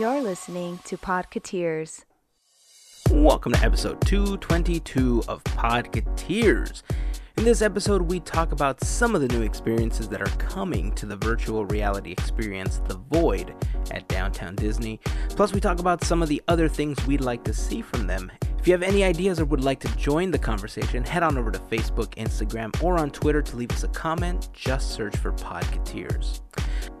You're listening to Podcateers. Welcome to episode 222 of Podcateers. In this episode, we talk about some of the new experiences that are coming to the virtual reality experience, The Void, at Downtown Disney. Plus, we talk about some of the other things we'd like to see from them. If you have any ideas or would like to join the conversation, head on over to Facebook, Instagram, or on Twitter to leave us a comment. Just search for Podcateers.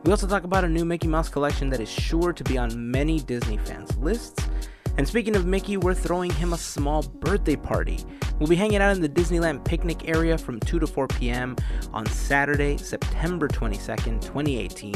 We also talk about a new Mickey Mouse collection that is sure to be on many Disney fans' lists. And speaking of Mickey, we're throwing him a small birthday party. We'll be hanging out in the Disneyland picnic area from 2 to 4 p.m. on Saturday, September 22nd, 2018.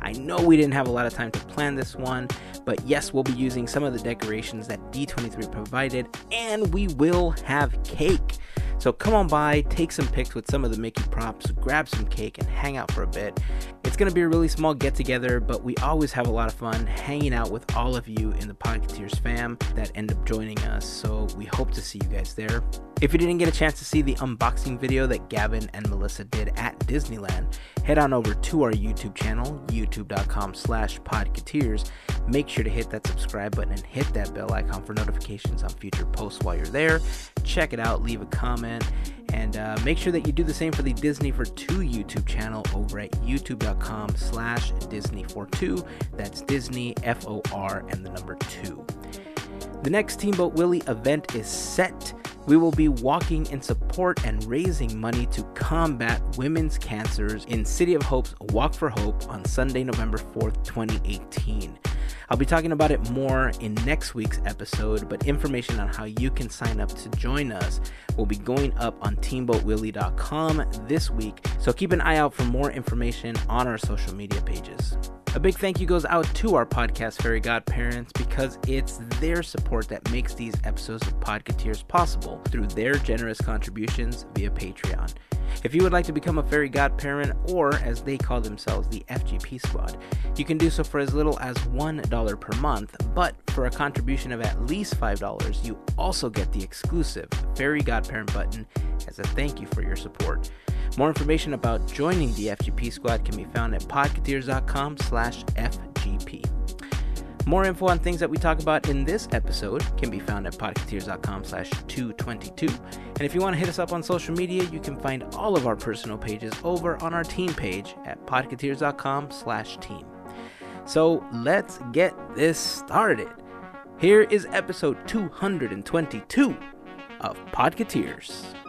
I know we didn't have a lot of time to plan this one, but yes, we'll be using some of the decorations that D23 provided, and we will have cake. So come on by, take some pics with some of the Mickey props, grab some cake, and hang out for a bit. It's gonna be a really small get together, but we always have a lot of fun hanging out with all of you in the Podcateers fam that end up joining us. So we hope to see you guys there. If you didn't get a chance to see the unboxing video that Gavin and Melissa did at Disneyland, head on over to our YouTube channel, youtube.com slash podcateers. Make sure to hit that subscribe button and hit that bell icon for notifications on future posts while you're there. Check it out, leave a comment, and uh, make sure that you do the same for the Disney for 2 YouTube channel over at youtube.com slash disney42. That's Disney, F-O-R, and the number 2. The next Steamboat Willie event is set. We will be walking in support and raising money to combat women's cancers in City of Hope's Walk for Hope on Sunday, November 4th, 2018. I'll be talking about it more in next week's episode, but information on how you can sign up to join us will be going up on teamboatwillie.com this week, so keep an eye out for more information on our social media pages. A big thank you goes out to our podcast fairy godparents because it's their support that makes these episodes of Podcateers possible through their generous contributions via Patreon. If you would like to become a fairy godparent, or as they call themselves, the FGP squad, you can do so for as little as $1 per month, but for a contribution of at least $5, you also get the exclusive fairy godparent button as a thank you for your support. More information about joining the FGP squad can be found at podcateers.com slash FGP. More info on things that we talk about in this episode can be found at podcateers.com slash 222. And if you want to hit us up on social media, you can find all of our personal pages over on our team page at podcateers.com slash team. So let's get this started. Here is episode 222 of Podcateers.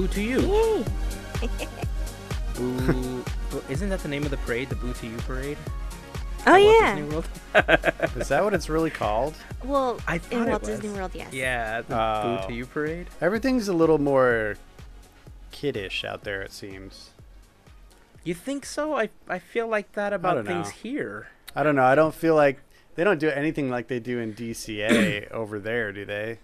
Boo to you. Yay. Boo. Boo- Isn't that the name of the parade, the Boo to You parade? Oh, Walt yeah. Disney World? Is that what it's really called? Well, I in Walt. Disney World, yes. Yeah, the Oh. Boo to You parade. Everything's a little more kiddish out there, it seems. You think so? I I feel like that about things know. here. I don't know. I don't feel like they don't do anything like they do in DCA over there, do they?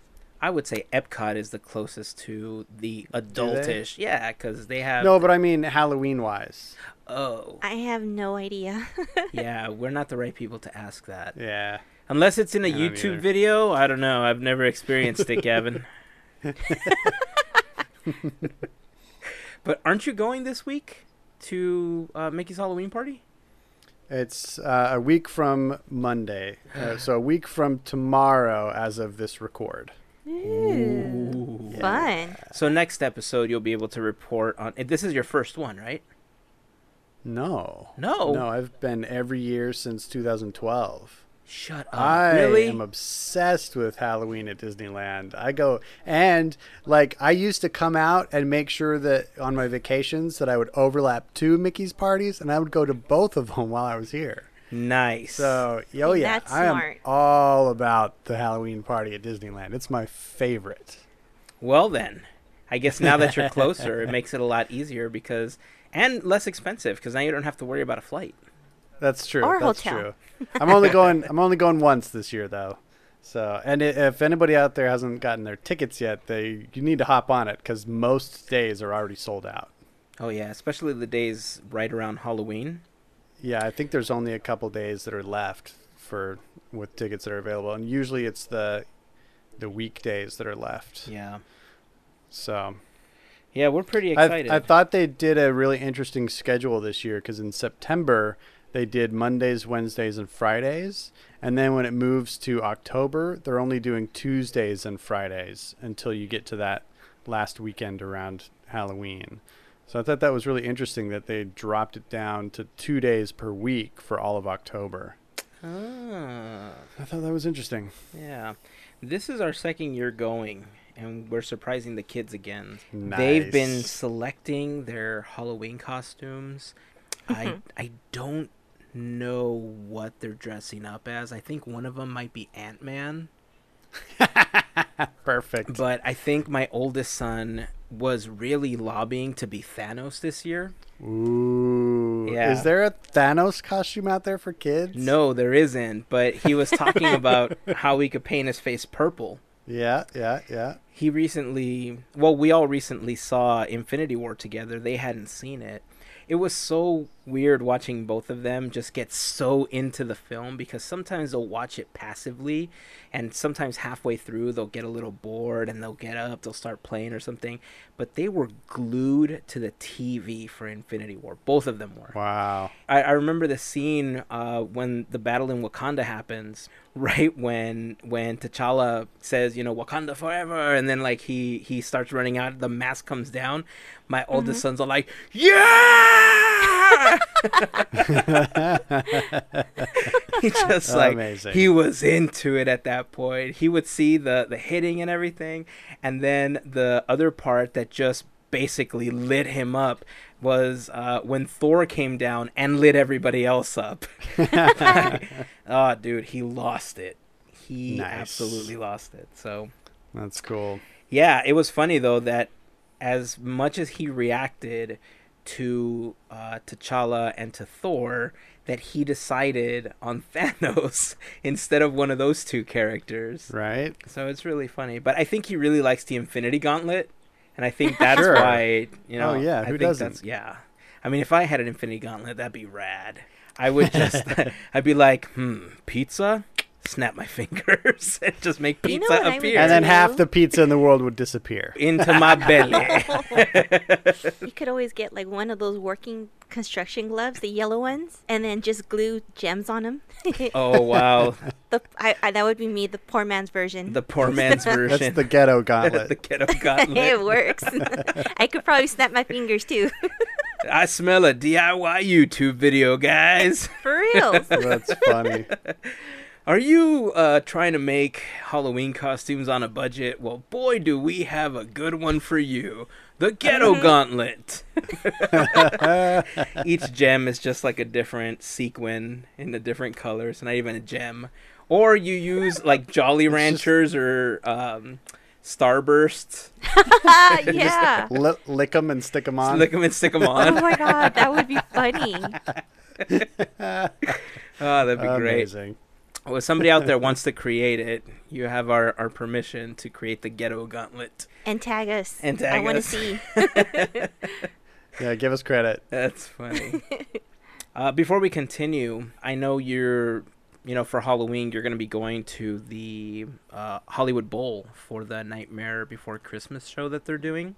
I would say Epcot is the closest to the adultish. Yeah, because they have. No, but I mean Halloween wise. Oh, I have no idea. yeah. We're not the right people to ask that. Yeah. Unless it's in a YouTube either. video. I don't know. I've never experienced it, Gavin. but aren't you going this week to uh, Mickey's Halloween party? It's uh, a week from Monday. Uh, so a week from tomorrow as of this record. Ooh. Fun. So next episode you'll be able to report on. Eh, this is your first one, right? No. No. No, I've been every year since 2012. Shut up. I really? am obsessed with Halloween at Disneyland. I go and like I used to come out and make sure that on my vacations that I would overlap two Mickey's parties and I would go to both of them while I was here. Nice. So, oh yeah, that's I am smart. all about the Halloween party at Disneyland. It's my favorite. Well then, I guess now that you're closer, it makes it a lot easier because and less expensive because now you don't have to worry about a flight. That's true. Or That's hotel. true. I'm only going. I'm only going once this year though. So, and if anybody out there hasn't gotten their tickets yet, they you need to hop on it because most days are already sold out. Oh yeah, especially the days right around Halloween. Yeah, I think there's only a couple days that are left for with tickets that are available, and usually it's the the weekdays that are left. Yeah. So Yeah, we're pretty I, excited. I thought they did a really interesting schedule this year because in September they did Mondays, Wednesdays, and Fridays, and then when it moves to October, they're only doing Tuesdays and Fridays until you get to that last weekend around Halloween. So I thought that was really interesting that they dropped it down to two days per week for all of October. Ah, I thought that was interesting. yeah. This is our second year going, and we're surprising the kids again. They've been selecting their Halloween costumes. I I don't know what they're dressing up as. I think one of them might be Ant Man, Perfect. but I think my oldest son was really lobbying to be Thanos this year. Ooh. Yeah. Is there a Thanos costume out there for kids? No, there isn't, but he was talking about how we could paint his face purple. Yeah, yeah, yeah. He recently, well, we all recently saw Infinity War together. They hadn't seen it. It was so weird watching both of them just get so into the film because sometimes they'll watch it passively and sometimes halfway through they'll get a little bored and they'll get up, they'll start playing or something. But they were glued to the TV for Infinity War. Both of them were. Wow. I, I remember the scene uh, when the battle in Wakanda happens, right when when T'Challa says, you know, Wakanda forever, and then like he he starts running out, the mask comes down. My oldest sons are like, yeah! he just like Amazing. he was into it at that point. He would see the the hitting and everything, and then the other part that just basically lit him up was uh, when Thor came down and lit everybody else up. oh, dude, he lost it. He Nice. absolutely lost it. So That's cool. yeah, it was funny though that as much as he reacted to uh, T'Challa and to Thor, that he decided on Thanos instead of one of those two characters. Right? So it's really funny. But I think he really likes the Infinity Gauntlet, and I think that's Sure. why you know. Oh, yeah, I who think doesn't? That's, yeah, I mean, if I had an Infinity Gauntlet, that'd be rad. I would just, I'd be like, hmm, pizza. Snap my fingers and just make You know pizza what I would appear And then Ew. half the pizza in the world would disappear. into my belly. You could always get like one of those working construction gloves, the yellow ones, and then just glue gems on them. oh wow, the, I, I, that would be me, the poor man's version. the poor man's version. That's the ghetto gauntlet. the ghetto gauntlet. it works. I could probably snap my fingers too. I smell a DIY YouTube video, guys. For real. That's funny. Are you uh, trying to make Halloween costumes on a budget? Well, boy, do we have a good one for you. The Ghetto Gauntlet. Each gem is just like a different sequin in the different colors, not even a gem. Or you use like Jolly Ranchers or um, Starbursts. Ah, yeah. Li- lick them and stick them on. Lick them and stick them on. Oh my god, that would be funny. Oh, that'd be great. Amazing. Well, if somebody out there wants to create it, you have our, our permission to create the Ghetto Gauntlet. And tag us. And tag I want to see. Yeah, give us credit. That's funny. uh, before we continue, I know you're, you know, for Halloween, you're going to be going to the uh, Hollywood Bowl for the Nightmare Before Christmas show that they're doing.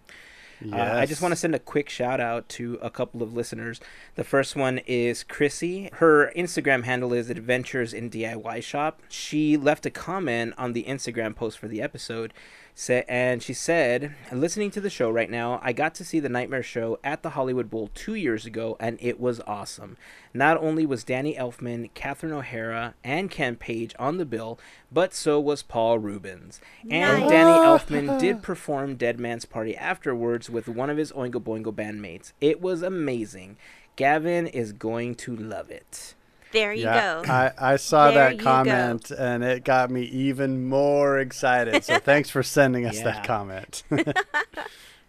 Yes. Uh, I just want to send a quick shout out to a couple of listeners. The first one is Chrissy. Her Instagram handle is Adventures in DIY Shop. She left a comment on the Instagram post for the episode. Sa- and she said, listening to the show right now, I got to see the Nightmare Show at the Hollywood Bowl two years ago, and it was awesome. Not only was Danny Elfman, Catherine O'Hara, and Ken Page on the bill, but so was Paul Reubens. And Nice. Danny Elfman did perform Dead Man's Party afterwards with one of his Oingo Boingo bandmates. It was amazing. Gavin is going to love it. There you yeah, go. I, I saw There that you go. comment and it got me even more excited. So thanks for sending us Yeah. that comment.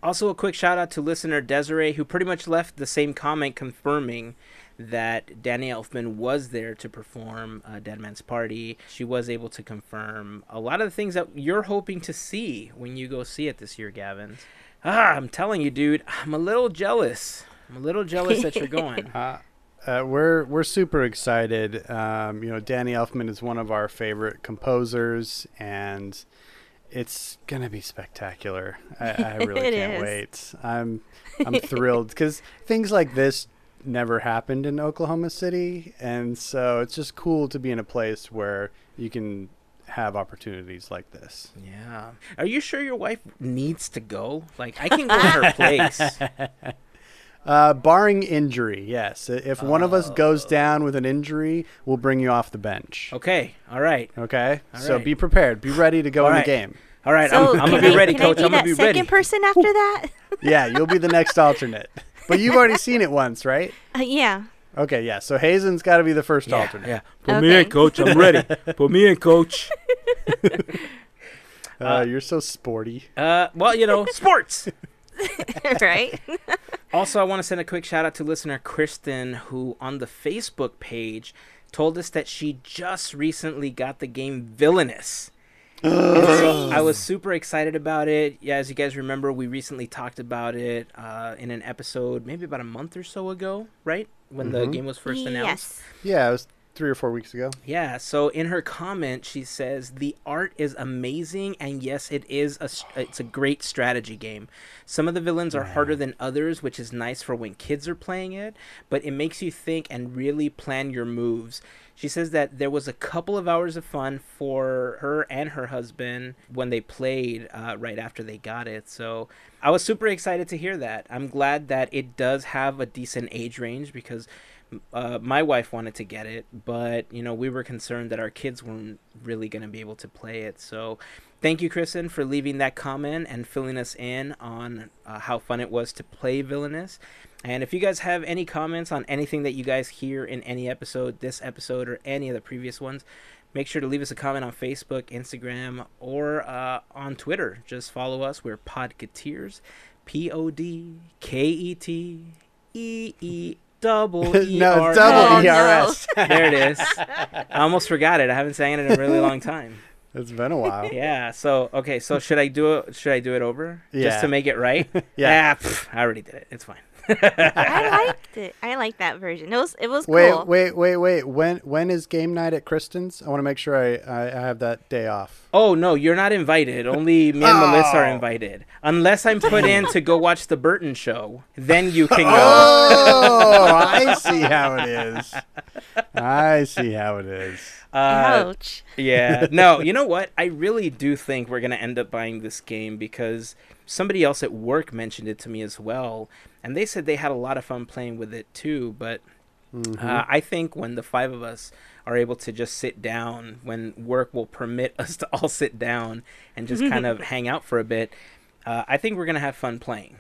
Also, a quick shout out to listener Desiree, who pretty much left the same comment confirming that Danny Elfman was there to perform uh, Dead Man's Party. She was able to confirm a lot of the things that you're hoping to see when you go see it this year, Gavin. Ah, I'm telling you, dude, I'm a little jealous. I'm a little jealous that you're going. uh, Uh, we're we're super excited. Um, you know, Danny Elfman is one of our favorite composers, and it's gonna be spectacular. I, I really can't is. wait. I'm I'm thrilled because things like this never happened in Oklahoma City, and so it's just cool to be in a place where you can have opportunities like this. Yeah. Are you sure your wife needs to go? Like, I can go to her place. Uh, barring injury, yes. If one of us goes Oh. down with an injury, we'll bring you off the bench. Okay. All right. Okay, All so right. be prepared. Be ready to go All in right. the game. All right. So I'm, I'm can going to be I- ready, can I coach. be I'm going that to be ready. second person after that? Yeah, you'll be the next alternate. But you've already seen it once, right? Uh, yeah. Okay, yeah. So Hazen's got to be the first Yeah, alternate. yeah. Put me in, coach. I'm ready. Put me in, coach. Uh, you're so sporty. Uh, well, you know, sports. right? Also, I want to send a quick shout out to listener Kristen, who on the Facebook page told us that she just recently got the game Villainous. So I was super excited about it. Yeah, as you guys remember, we recently talked about it uh, in an episode maybe about a month or so ago, right? When the Mhm. game was first announced. yes. Yeah, it was three or four weeks ago. Yeah, so in her comment, she says the art is amazing, and yes, it is a it's a great strategy game. Some of the villains are harder than others, which is nice for when kids are playing it, but it makes you think and really plan your moves. She says that there was a couple of hours of fun for her and her husband when they played uh, right after they got it. So I was super excited to hear that. I'm glad that it does have a decent age range because uh, my wife wanted to get it, but you know we were concerned that our kids weren't really going to be able to play it. So, thank you, Kristen, for leaving that comment and filling us in on uh, how fun it was to play Villainous. And if you guys have any comments on anything that you guys hear in any episode, this episode or any of the previous ones, make sure to leave us a comment on Facebook, Instagram, or uh, on Twitter. Just follow us. We're Podcateers, P O D K E T E E double E no, it's double Oh, no. ERS. there it is. I almost forgot it. I haven't sang it in a really long time. it's been a while. Yeah. So okay. So should I do it? Should I do it over? Yeah. Just to make it right. Yeah. Ah, pff, I already did it. It's fine. I liked it. I liked that version. It was it was Wait, cool. wait, wait, wait. When when is game night at Kristen's? I want to make sure I, I, I have that day off. Oh no, you're not invited. Only me and Melissa are Oh. invited. Unless I'm put in to go watch the Burton show, then you can go. Oh, I see how it is. I see how it is. Uh, Ouch. yeah. No, you know what? I really do think we're going to end up buying this game because somebody else at work mentioned it to me as well. And they said they had a lot of fun playing with it too. But Mm-hmm. uh, I think when the five of us are able to just sit down, when work will permit us to all sit down and just kind of hang out for a bit, uh, I think we're going to have fun playing.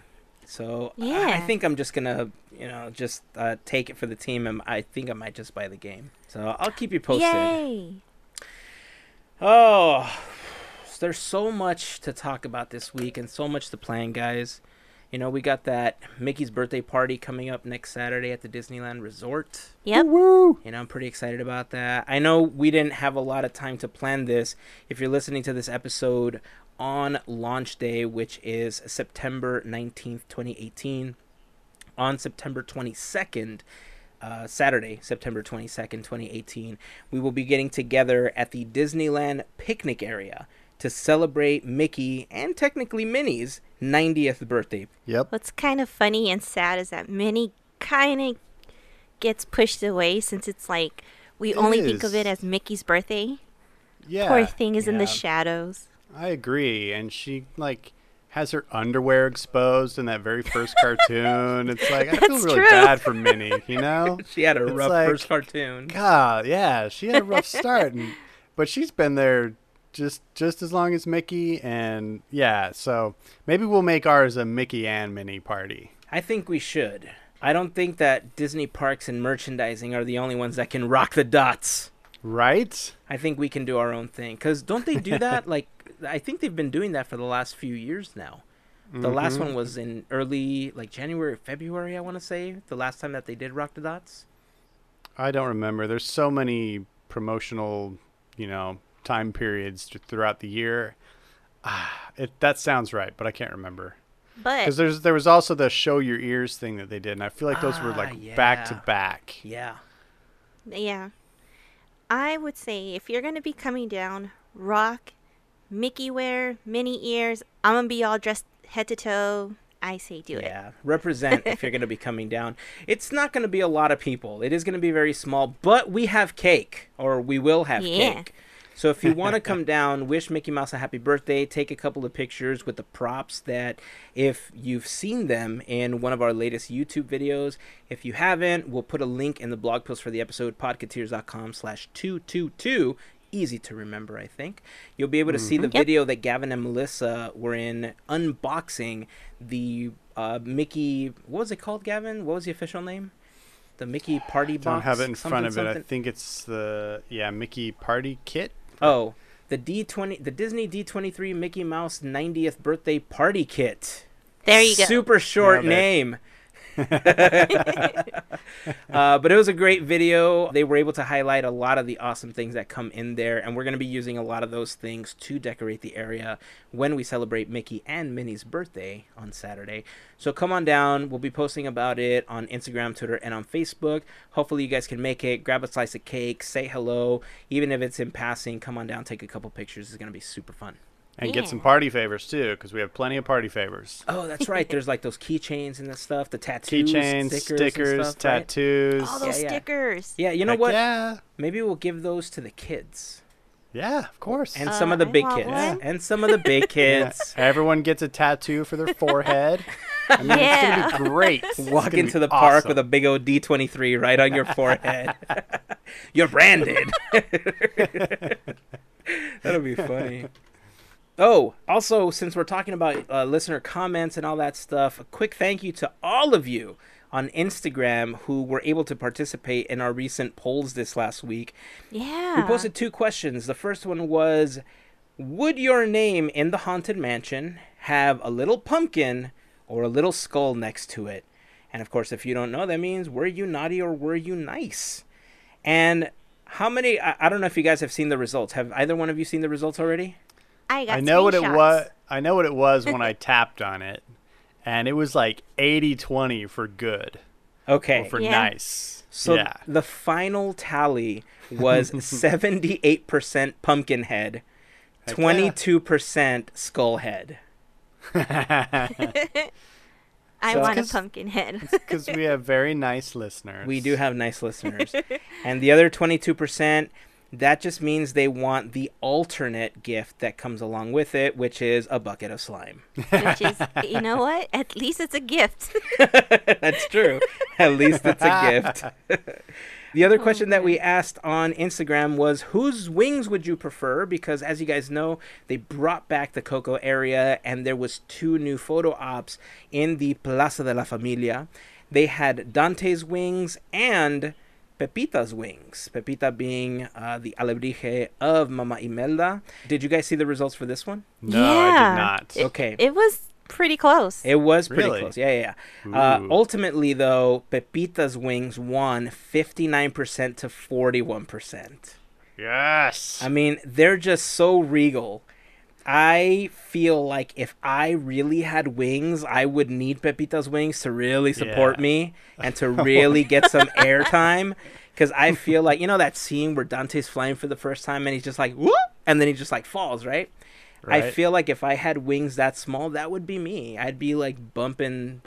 So I- I think I'm just gonna, you know, just uh, take it for the team, and I think I might just buy the game. So I'll keep you posted. Yay. Oh, there's so much to talk about this week and so much to plan, guys. You know, we got that Mickey's birthday party coming up next Saturday at the Disneyland Resort. Yep. Woo! You know, I'm pretty excited about that. I know we didn't have a lot of time to plan this. If you're listening to this episode on launch day, which is September 19th, 2018, on September 22nd, uh, Saturday, September 22nd, 2018, we will be getting together at the Disneyland picnic area to celebrate Mickey and technically Minnie's 90th birthday. Yep. What's kind of funny and sad is that Minnie kind of gets pushed away since it's like we It only think of it as Mickey's birthday. Yeah. Poor thing is in the shadows. I agree. And she like has her underwear exposed in that very first cartoon. It's like I feel really true. bad for Minnie, you know? She had a It's rough like- first cartoon. God, yeah, she had a rough start, and, but she's been there just just as long as Mickey, and yeah. So maybe we'll make ours a Mickey and Minnie party. I think we should. I don't think that Disney parks and merchandising are the only ones that can rock the dots. Right? I think we can do our own thing. Because don't they do that? like, I think they've been doing that for the last few years now. The last Mhm. one was in early, like January, February, I want to say. The last time that they did rock the dots. I don't remember. There's so many promotional, you know, time periods throughout the year. Ah, it that sounds right, but I can't remember. But Because there's there was also the show your ears thing that they did, and I feel like those were Ah, like back to back. Yeah. yeah, I would say if you're gonna be coming down, rock, Mickey wear, mini ears. I'm gonna be all dressed head to toe. I say do it. Yeah, represent if you're going to be coming down. It's not going to be a lot of people. It is going to be very small, but we have cake, or we will have Yeah. cake. So if you want to come down, wish Mickey Mouse a happy birthday, take a couple of pictures with the props that if you've seen them in one of our latest YouTube videos. If you haven't, we'll put a link in the blog post for the episode, podcateers.com slash 222. Easy to remember, I think. You'll be able to see the Yep. video that Gavin and Melissa were in unboxing the uh, Mickey. What was it called, Gavin? What was the official name? The Mickey Party Box. Don't have it in front of something, it. I think it's the yeah Mickey Party Kit. Oh, the D twenty, the Disney D twenty three Mickey Mouse 90th birthday party kit. There you go. Super short Nailed name. uh, but it was a great video. They were able to highlight a lot of the awesome things that come in there, and we're going to be using a lot of those things to decorate the area when we celebrate Mickey and Minnie's birthday on Saturday. So come on down. We'll be posting about it on Instagram, Twitter, and on Facebook. Hopefully, you guys can make it. Grab a slice of cake, say hello. Even if it's in passing, come on down, take a couple pictures. It's going to be super fun. And get some party favors too, because we have plenty of party favors. Oh, that's right. There's like those keychains and that stuff, the tattoos, Keychains, stickers, stickers, and stuff, right? tattoos. All those Yeah, yeah. stickers. Yeah, you know Heck what? Yeah, Maybe we'll give those to the kids yeah, of course. and Uh, some of the I big kids one. and some of the big Yeah, kids. Everyone gets a tattoo for their forehead. I mean, Yeah. it's gonna be great. Walk into be the park with a big old D23 right on your forehead. You're branded. That'll be funny. Oh, also, since we're talking about uh, listener comments and all that stuff, a quick thank you to all of you on Instagram who were able to participate in our recent polls this last week. Yeah. We posted two questions. The first one was Would your name in the Haunted Mansion have a little pumpkin or a little skull next to it? And of course, if you don't know, that means were you naughty or were you nice? And how many? I, I don't know if you guys have seen the results. Have either one of you seen the results already? I got I know what it was. I know what it was when I tapped on it, and it was like 80-20 for good Okay. or for Yeah. nice. so yeah. the final tally was 78% pumpkin head, 22% skull head. I So- want a Because- pumpkin head. Because we have very nice listeners. We do have nice listeners. and the other 22%, that just means they want the alternate gift that comes along with it, which is a bucket of slime. which is, you know what? At least it's a gift. That's true. At least it's a gift. the other oh, question that we asked on Instagram was whose wings would you prefer? Because as you guys know, they brought back the Coco area and there was two new photo ops in the Plaza de la Familia. They had Dante's wings and Pepita's wings. Pepita being uh, the alebrije of Mama Imelda. Did you guys see the results for this one? No, I did not. It, Okay. It was pretty close. It was pretty Really? close. Yeah, yeah, yeah. Uh, ultimately, though, Pepita's wings won 59% to 41%. yes. I mean, they're just so regal. I feel like if I really had wings, I would need Pepita's wings to really support Yeah. me and to really get some airtime. Because I feel like, you know, that scene where Dante's flying for the first time and he's just like, whoop, and then he just like falls, right? I feel like if I had wings that small, that would be me. I'd be like bumping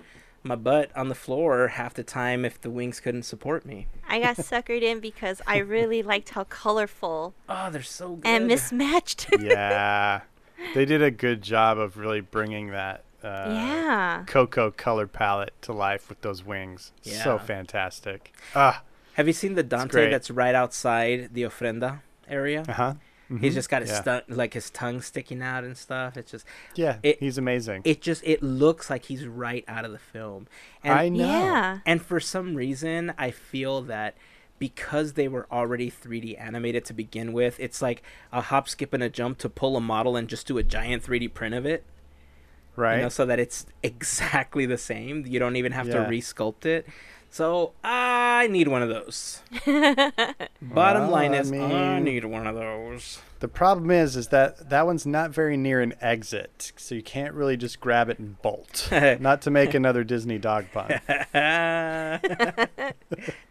my butt on the floor half the time if the wings couldn't support me. I got suckered in because I really liked how colorful Oh, they're so good. and mismatched. yeah. They did a good job of really bringing that uh, yeah. Coco color palette to life with those wings. So fantastic. Ah, Have you seen the Dante that's right outside the ofrenda area? uh huh. He's just got his yeah. stu- like his tongue sticking out and stuff. It's just Yeah, it- he's amazing. it just it looks like he's right out of the film. And I know. Yeah. and for some reason I feel that because they were already 3D animated to begin with, it's like a hop, skip, and a jump to pull a model and just do a giant 3D print of it. Right. You know, so that it's exactly the same. You don't even have Yeah. to resculpt it. So I need one of those. Bottom Well, line is, I mean- need one of those. The problem is, is that that one's not very near an exit, so you can't really just grab it and bolt. not to make another Disney dog pun.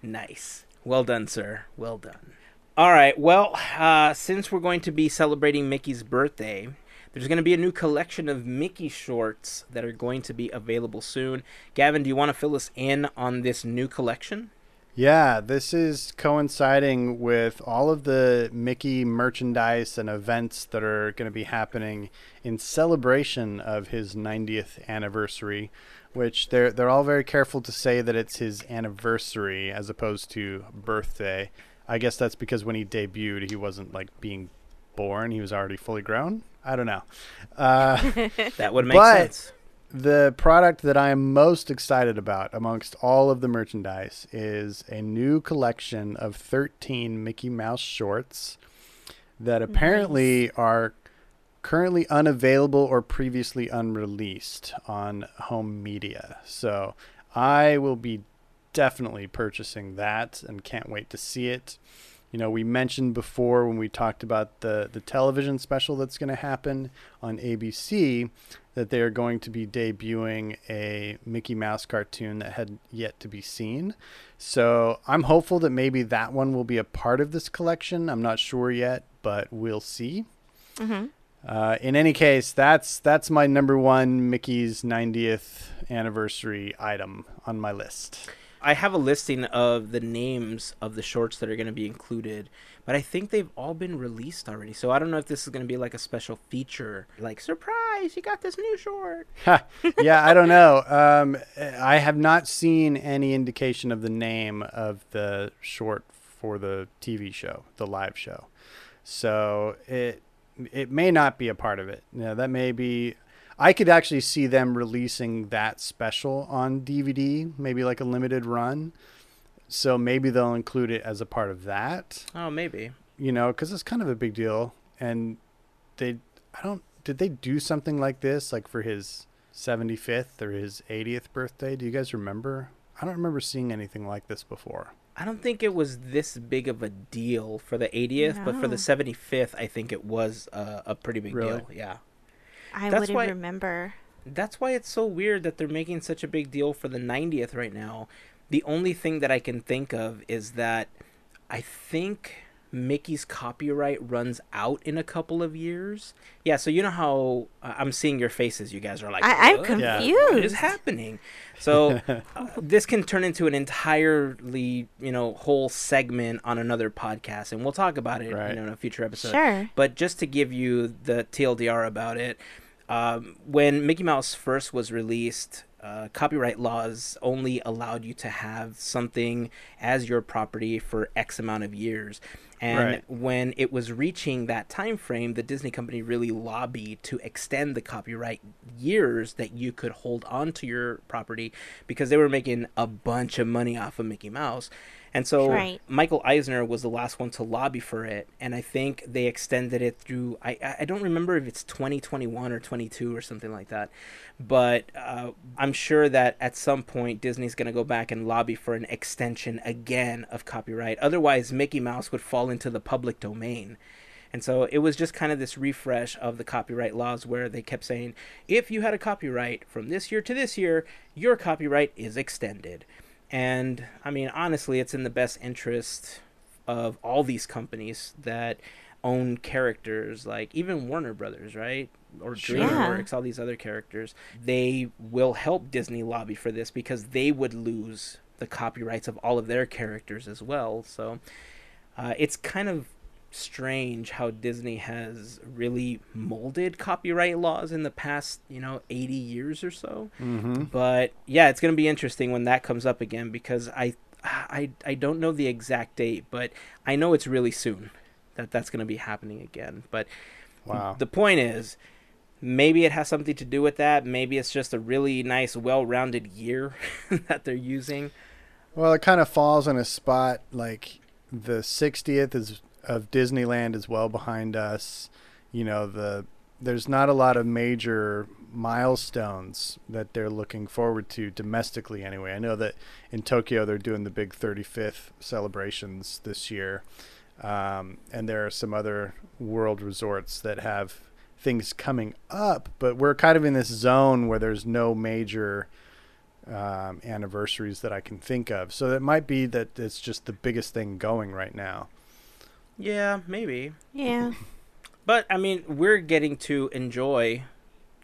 nice. Well done, sir. Well done. All right. Well, uh, since we're going to be celebrating Mickey's birthday, there's going to be a new collection of Mickey shorts that are going to be available soon. Gavin, do you want to fill us in on this new collection? Yeah, this is coinciding with all of the Mickey merchandise and events that are going to be happening in celebration of his 90th anniversary, which they're they're all very careful to say that it's his anniversary as opposed to birthday. I guess that's because when he debuted, he wasn't like being born; he was already fully grown. I don't know. Uh, That would make But- sense. the product that I am most excited about amongst all of the merchandise is a new collection of 13 Mickey Mouse shorts that apparently are currently unavailable or previously unreleased on home media. So I will be definitely purchasing that and can't wait to see it. You know, we mentioned before when we talked about the, the television special that's going to happen on ABC that they are going to be debuting a Mickey Mouse cartoon that had yet to be seen. So I'm hopeful that maybe that one will be a part of this collection. I'm not sure yet, but we'll see. hmm Uh, in any case, that's that's my number one Mickey's 90th anniversary item on my list. I have a listing of the names of the shorts that are going to be included, but I think they've all been released already. So I don't know if this is going to be like a special feature, like surprise, you got this new short. yeah, I don't know. Um, I have not seen any indication of the name of the short for the TV show, the live show. So it it may not be a part of it. Yeah, that may be. I could actually see them releasing that special on DVD, maybe like a limited run. So maybe they'll include it as a part of that Oh, maybe. you know, because it's kind of a big deal. And they, I don't, did they do something like this, like for his 75th or his 80th birthday? Do you guys remember? I don't remember seeing anything like this before. I don't think it was this big of a deal for the 80th, but for the 75th, I think it was uh, a pretty big Really? deal. Yeah. I That's wouldn't why- remember. That's why it's so weird that they're making such a big deal for the 90th right now. The only thing that I can think of is that I think Mickey's copyright runs out in a couple of years. Yeah, so you know how uh, I'm seeing your faces. You guys are like, I, I'm "What? Yeah. confused. What is happening? So uh, this can turn into an entirely, you know, whole segment on another podcast, and we'll talk about it, Right. you know, in a future episode. Sure. But just to give you the TLDR about it, um, when Mickey Mouse first was released, uh, copyright laws only allowed you to have something as your property for X amount of years. And Right. when it was reaching that time frame, the Disney company really lobbied to extend the copyright years that you could hold on to your property because they were making a bunch of money off of Mickey Mouse. And so Right. Michael Eisner was the last one to lobby for it, and I think they extended it through. I I don't remember if it's 2021 or 22 or something like that, but uh, I'm sure that at some point Disney's going to go back and lobby for an extension again of copyright. Otherwise, Mickey Mouse would fall into the public domain. And so it was just kind of this refresh of the copyright laws where they kept saying, if you had a copyright from this year to this year, your copyright is extended. And I mean, honestly, it's in the best interest of all these companies that own characters, like even Warner Brothers, right? Or. DreamWorks, all these other characters. They will help Disney lobby for this because they would lose the copyrights of all of their characters as well. So uh, it's kind of strange how Disney has really molded copyright laws in the past, you know, 80 years or so. Mm-hmm. But yeah, it's going to be interesting when that comes up again because I, I, I don't know the exact date, but I know it's really soon that that's going to be happening again. But Wow. the point is, maybe it has something to do with that. Maybe it's just a really nice, well-rounded year that they're using. Well, it kind of falls on a spot like the 60th is of Disneyland is well behind us. You know, the there's not a lot of major milestones that they're looking forward to domestically anyway. I know that in Tokyo they're doing the big 35th celebrations this year. Um, and there are some other world resorts that have things coming up, but we're kind of in this zone where there's no major um, anniversaries that I can think of. So it might be that it's just the biggest thing going right now. Yeah, maybe. Yeah. But I mean, we're getting to enjoy,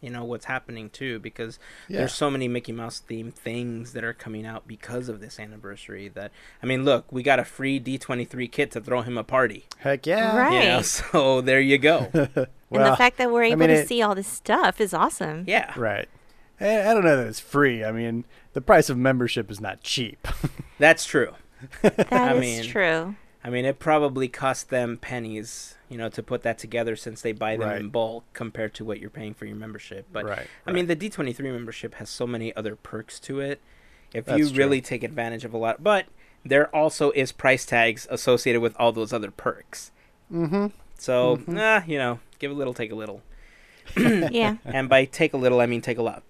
you know, what's happening too because Yeah. there's so many Mickey Mouse themed things that are coming out because of this anniversary. That I mean, look, we got a free D23 kit to throw him a party. Heck yeah. Right. You know, so there you go. and the fact that we're able mean, to it- see all this stuff is awesome. Yeah. Right. I I don't know that it's free. I mean, the price of membership is not cheap. That's true. That is I mean, true. I mean, it probably cost them pennies, you know, to put that together since they buy them in bulk compared to what you're paying for your membership. But right. I mean, the D23 membership has so many other perks to it. If That's you true. really take advantage of a lot, but there also is price tags associated with all those other perks. Mm-hmm. So, Mhm. ah, you know, give a little, take a little. yeah. And by take a little, I mean take a lot.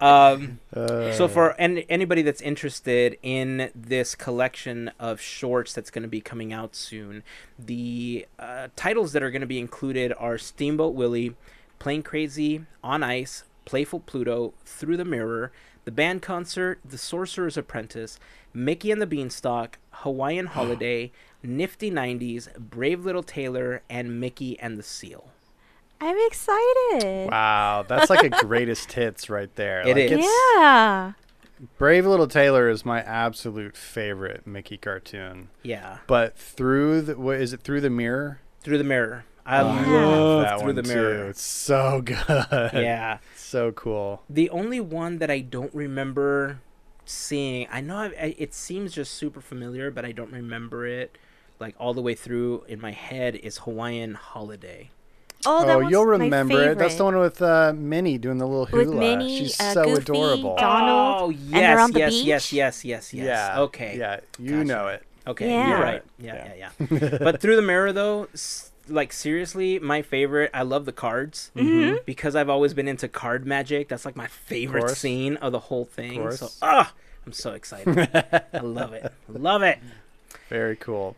Um, Uh, so for an, anybody that's interested in this collection of shorts that's going to be coming out soon, the uh, titles that are going to be included are Steamboat Willie, Plane Crazy, On Ice, Playful Pluto, Through the Mirror, The Band Concert, The Sorcerer's Apprentice, Mickey and the Beanstalk, Hawaiian Holiday, Nifty 90s, Brave Little Tailor, and Mickey and the Seal. I'm excited. wow, that's like a greatest hits right there. It like is. It's, Yeah. Brave Little Tailor is my absolute favorite Mickey cartoon. Yeah. But through the what is it through the mirror? Through the Mirror. I Oh, love that Through one the too. Mirror. It's so good. Yeah. so cool. The only one that I don't remember seeing, I know I, I, it seems just super familiar, but I don't remember it like all the way through in my head is Hawaiian Holiday. Oh, that oh, was you'll my remember it. That's the one with uh, Minnie doing the little hula. With Minnie, She's uh, so Goofy, adorable. Donald, oh, they're yes, on the yes, beach? yes, yes, yes, yes. Yeah. Okay. Yeah, you Gotcha. know it. Okay, Yeah. you're right. Yeah, yeah, yeah. but through the mirror though, like seriously, my favorite. I love the cards Mm-hmm. because I've always been into card magic. That's like my favorite course. scene of the whole thing. So, course. ah, I'm so excited. I love it. Love it. Very cool.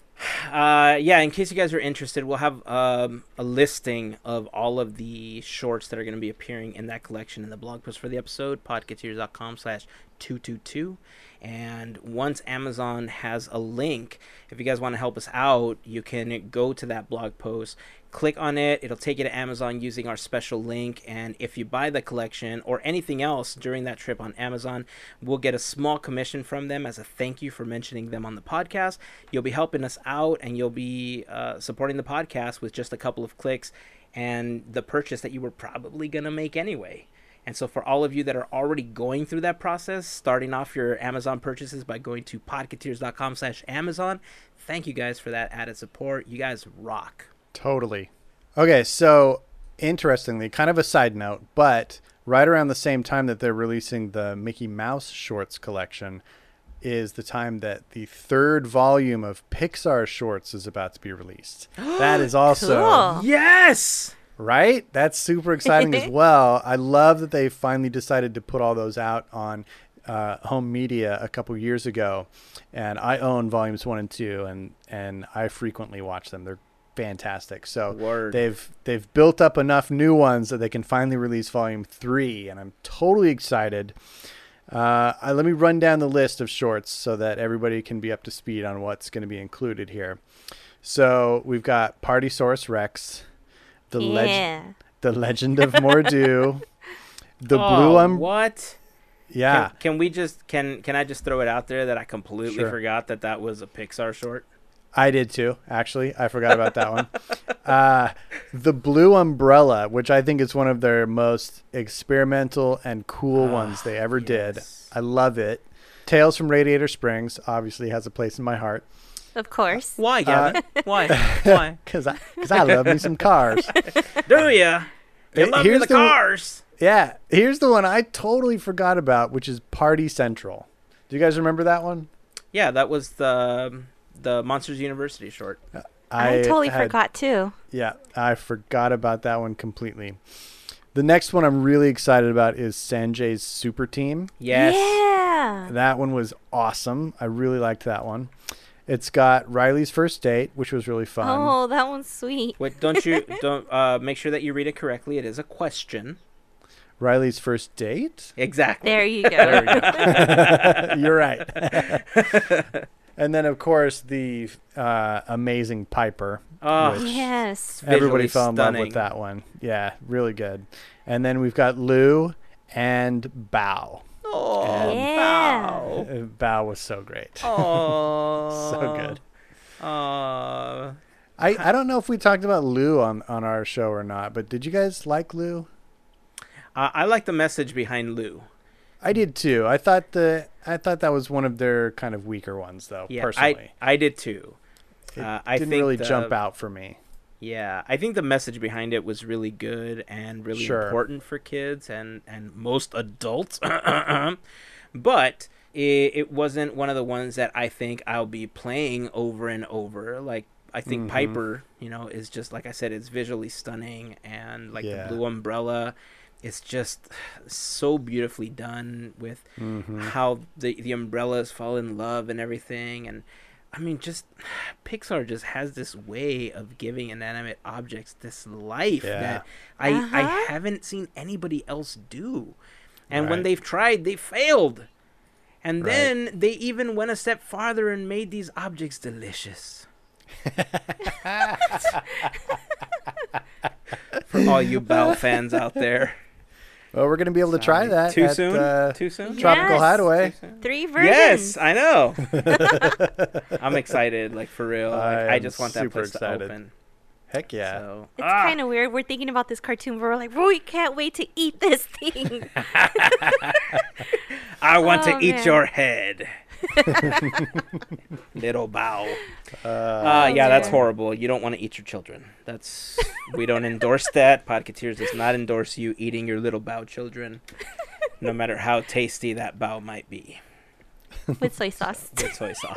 Uh, yeah, in case you guys are interested, we'll have um, a listing of all of the shorts that are going to be appearing in that collection in the blog post for the episode, podcateers.com slash 222. And once Amazon has a link, if you guys want to help us out, you can go to that blog post, click on it. It'll take you to Amazon using our special link. And if you buy the collection or anything else during that trip on Amazon, we'll get a small commission from them as a thank you for mentioning them on the podcast. You'll be helping us out and you'll be uh, supporting the podcast with just a couple of clicks and the purchase that you were probably going to make anyway. And so, for all of you that are already going through that process, starting off your Amazon purchases by going to podcateers.com slash Amazon, thank you guys for that added support. You guys rock. Totally. Okay, so interestingly, kind of a side note, but right around the same time that they're releasing the Mickey Mouse shorts collection is the time that the third volume of Pixar shorts is about to be released. that is also Cool. Yes! right? That's super exciting as well. I love that they finally decided to put all those out on uh, home media a couple years ago, and I own volumes one and two, and and I frequently watch them. They're fantastic. So Word. they've they've built up enough new ones that they can finally release volume three, and I'm totally excited. Uh, I, let me run down the list of shorts so that everybody can be up to speed on what's going to be included here. So we've got Partysaurus Rex, the legend, the Legend of Mor'du, the Oh, Blue Um, What? yeah, Can, can we just can can I just throw it out there that I completely Sure. forgot that that was a Pixar short? I did too. Actually, I forgot about that one. Uh, the Blue Umbrella, which I think is one of their most experimental and cool ones they ever did. I love it. Tales from Radiator Springs obviously has a place in my heart Of course. Why, Gavin? Why? Why? because I, cause I love me some cars. Do ya? You Uh, love here's the the- cars. Yeah, here's the one I totally forgot about, which is Party Central. Do you guys remember that one? Yeah, that was the the Monsters University short. I, totally had- forgot too. Yeah, I forgot about that one completely. The next one I'm really excited about is Sanjay's Super Team. Yes. Yeah. That one was awesome. I really liked that one. It's got Riley's first date, which was really fun. Oh, that one's sweet. Wait, don't you don't uh, make sure that you read it correctly. It is a question. Riley's first date? Exactly. There you go. There we go. You're right. and then, of course, the uh, amazing Piper. Oh, which yes. everybody visually fell in love with that one. Yeah, really good. And then we've got Lou and Bao. Oh, Yeah. wow. Uh, Bao was so great. Oh, so good. Oh, I, I don't know if we talked about Lou on, on our show or not, but did you guys like Lou? Uh, I like the message behind Lou. I did too. I thought the I thought that was one of their kind of weaker ones, though. Yeah, personally, I I did too. it uh, I didn't really the- jump out for me. Yeah, I think the message behind it was really good and really Sure. important for kids and and most adults. but it, it wasn't one of the ones that I think I'll be playing over and over. Like I think Mhm. Piper, you know, is just like I said, it's visually stunning and like Yeah. the blue umbrella. It's just so beautifully done with hmm how the the umbrellas fall in love and everything and I mean just Pixar just has this way of giving inanimate objects this life Yeah. that I I Uh-huh. haven't seen anybody else do. And when they've tried, they failed. And Right. then they even went a step farther and made these objects delicious. For all you Bao fans out there. Well, we're gonna be able to try that Too at, soon? Uh, Too soon? Tropical Yes. Hideaway. Soon? Three versions. Yes, I know. I'm excited, like for real. Like, I I, just want that super place excited. to open. Heck yeah! So, It's ah, kind of weird. We're thinking about this cartoon, but we're like, we can't wait to eat this thing. I want to Oh, eat man. your head, little Bao. Uh, Uh, yeah, that's man. horrible. You don't want to eat your children. That's we don't endorse that. Podcateers does not endorse you eating your little Bao children, no matter how tasty that Bao might be with soy sauce. with soy sauce.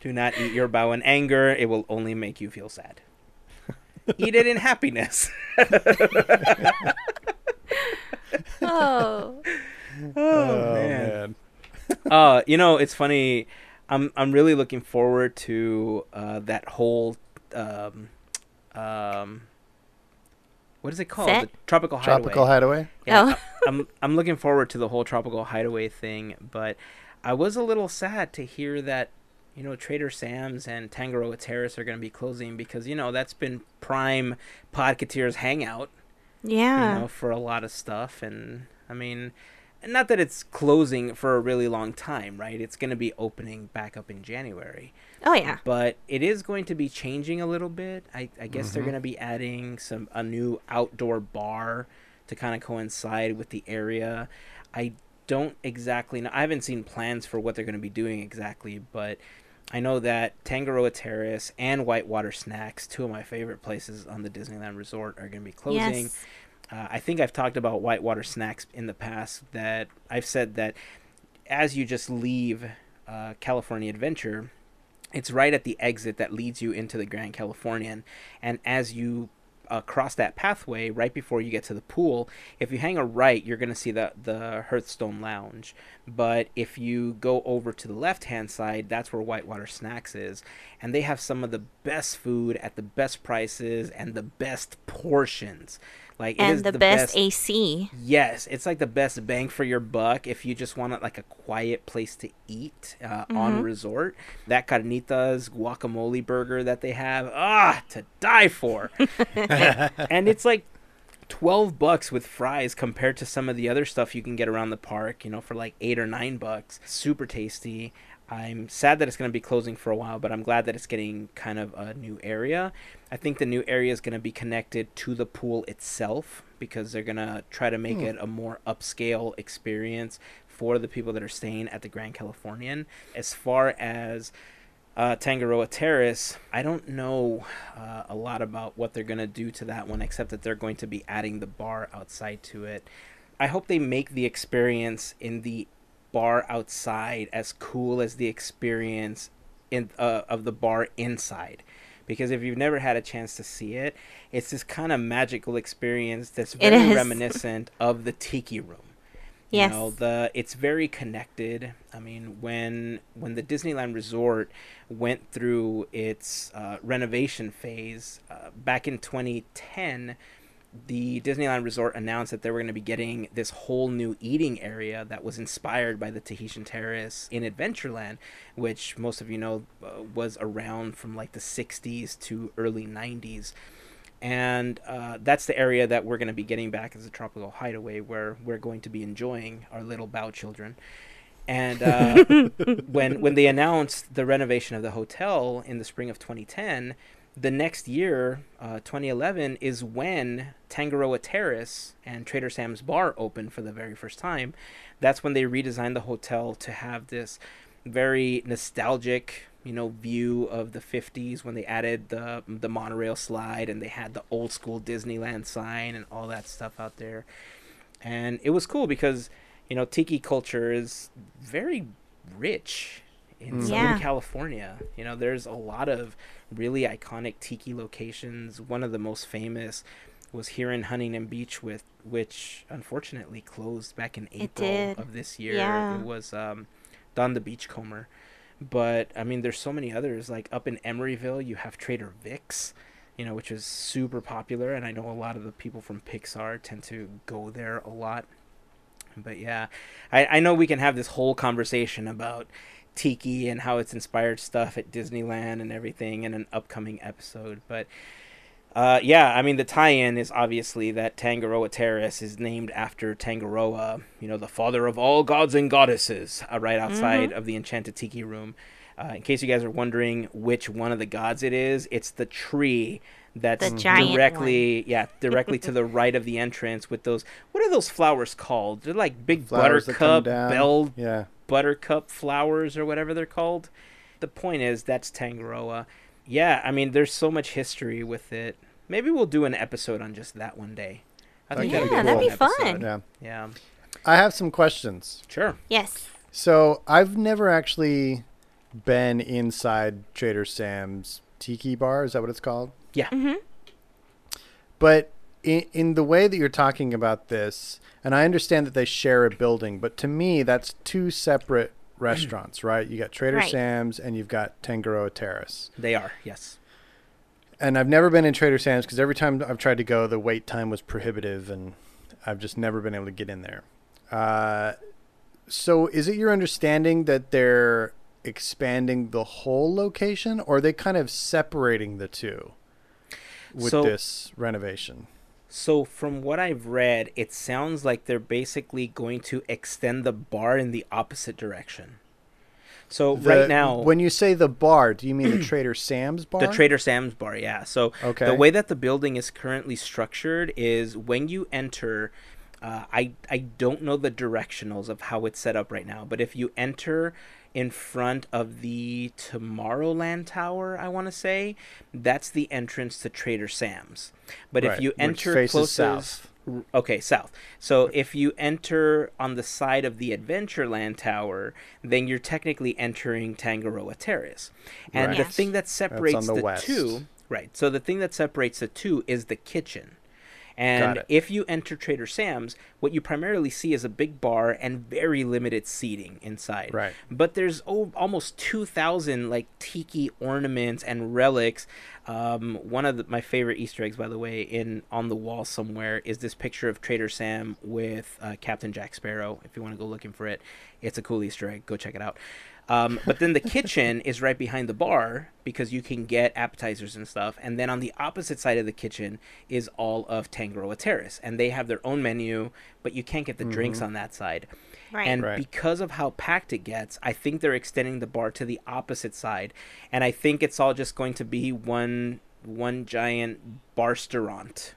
Do not eat your Bao in anger. It will only make you feel sad. Eat it in happiness. Oh, oh man. uh, you know, it's funny. I'm I'm really looking forward to uh, that whole um, um, what is it called? Set? The Tropical Hideaway. Tropical Hideaway. Yeah, Oh. I- I'm I'm looking forward to the whole Tropical Hideaway thing, but I was a little sad to hear that you know Trader Sam's and Tangaroa Terrace are going to be closing because you know that's been prime Podcateers hangout yeah. you know, for a lot of stuff. And I mean, not that it's closing for a really long time, right? It's going to be opening back up in January, Oh yeah. but it is going to be changing a little bit. I, I guess they're Mhm. going to be adding some a new outdoor bar to kind of coincide with the area. I don't exactly know. I haven't seen plans for what they're going to be doing exactly, but I know that Tangaroa Terrace and Whitewater Snacks, two of my favorite places on the Disneyland Resort, are going to be closing. Yes. Uh, I think I've talked about Whitewater Snacks in the past. That I've said that as you just leave uh, California Adventure, it's right at the exit that leads you into the Grand Californian, and as you uh, cross that pathway right before you get to the pool, if you hang a right, you're going to see the the Hearthstone Lounge. But if you go over to the left hand side, that's where Whitewater Snacks is, and they have some of the best food at the best prices and the best portions. Like And the, best, AC. Yes, it's like the best bang for your buck if you just want like a quiet place to eat uh, on Mhm. resort. That carnitas guacamole burger that they have, ah, to die for. and it's like 12 bucks with fries compared to some of the other stuff you can get around the park, you know, for like 8 or 9 bucks. Super tasty. I'm sad that it's going to be closing for a while, but I'm glad that it's getting kind of a new area. I think the new area is going to be connected to the pool itself because they're going to try to make Hmm. it a more upscale experience for the people that are staying at the Grand Californian. As far as uh, Tangaroa Terrace, I don't know uh, a lot about what they're going to do to that one, except that they're going to be adding the bar outside to it. I hope they make the experience in the bar outside as cool as the experience in uh, of the bar inside. Because if you've never had a chance to see it, it's this kind of magical experience that's very reminiscent of the tiki room. Yes. You know, the it's very connected. I mean, when when the Disneyland Resort went through its uh, renovation phase uh, back in 2010, the Disneyland Resort announced that they were going to be getting this whole new eating area that was inspired by the Tahitian Terrace in Adventureland, which most of you know uh, was around from like the 60s to early 90s and uh, that's the area that we're going to be getting back as a tropical hideaway where we're going to be enjoying our little Bao children. And uh, when when they announced the renovation of the hotel in the spring of 2010 the next year uh, 2011 is when tangaroa terrace and trader sam's bar opened for the very first time. That's when they redesigned the hotel to have this very nostalgic you know view of the 50s when they added the the monorail slide and they had the old school Disneyland sign and all that stuff out there. And it was cool because you know tiki culture is very rich in Mm. Southern Yeah. California you know there's a lot of really iconic tiki locations one of the most famous was here in Huntington Beach with which unfortunately closed back in April of this year Yeah. it was um Don the Beachcomber but I mean, there's so many others. Like up in Emeryville, you have Trader Vic's, you know, which is super popular, and I know a lot of the people from Pixar tend to go there a lot. But yeah, I, I know we can have this whole conversation about Tiki and how it's inspired stuff at Disneyland and everything in an upcoming episode. But uh, yeah, I mean, the tie in is obviously that Tangaroa Terrace is named after Tangaroa, you know, the father of all gods and goddesses, uh, right outside of the Enchanted Tiki Room. Uh, in case you guys are wondering which one of the gods it is, it's the tree that's The giant directly, yeah, directly to the right of the entrance with those. What are those flowers called? They're like big Flowers that come buttercup, down. bell Yeah. Buttercup flowers or whatever they're called. The point is that's Tangaroa. Yeah, I mean there's so much history with it. Maybe we'll do an episode on just that one day. I think Yeah, that'd be, a that'd fun be fun. Yeah. Yeah, I have some questions. sure. Yes. So I've never actually been inside Trader Sam's Tiki Bar. Is that what it's called? Yeah. Mm-hmm. But in, in the way that you're talking about this, and I understand that they share a building, but to me, that's two separate restaurants, right? You got Trader Right. Sam's and you've got Tangaroa Terrace. They are. Yes. And I've never been in Trader Sam's because every time I've tried to go, the wait time was prohibitive, and I've just never been able to get in there. Uh, so, is it your understanding that they're expanding the whole location, or are they kind of separating the two with So- this renovation? So from what I've read, it sounds like they're basically going to extend the bar in the opposite direction. So The- right now, when you say the bar, do you mean the Trader Sam's bar? The Trader Sam's bar, yeah. So Okay. the way that the building is currently structured is when you enter, uh, I I don't know the directionals of how it's set up right now, but if you enter in front of the Tomorrowland Tower, I want to say that's the entrance to Trader Sam's. But Right, if you enter closest, south. Okay, south. So if you enter on the side of the Adventureland Tower, then you're technically entering Tangaroa Terrace. And Right. the Yes. thing that separates the the, two, right? So the thing that separates the two is the kitchen. And if you enter Trader Sam's, what you primarily see is a big bar and very limited seating inside. Right. But there's oh, almost 2,000 like tiki ornaments and relics. Um, one of the, my favorite Easter eggs, by the way, in on the wall somewhere is this picture of Trader Sam with uh, Captain Jack Sparrow. If you want to go looking for it, it's a cool Easter egg. Go check it out. Um, but then the kitchen is right behind the bar because you can get appetizers and stuff. And then on the opposite side of the kitchen is all of Tangaroa Terrace, and they have their own menu, but you can't get the drinks on that side. Right. And Right. because of how packed it gets, I think they're extending the bar to the opposite side, and I think it's all just going to be one one giant barsterant.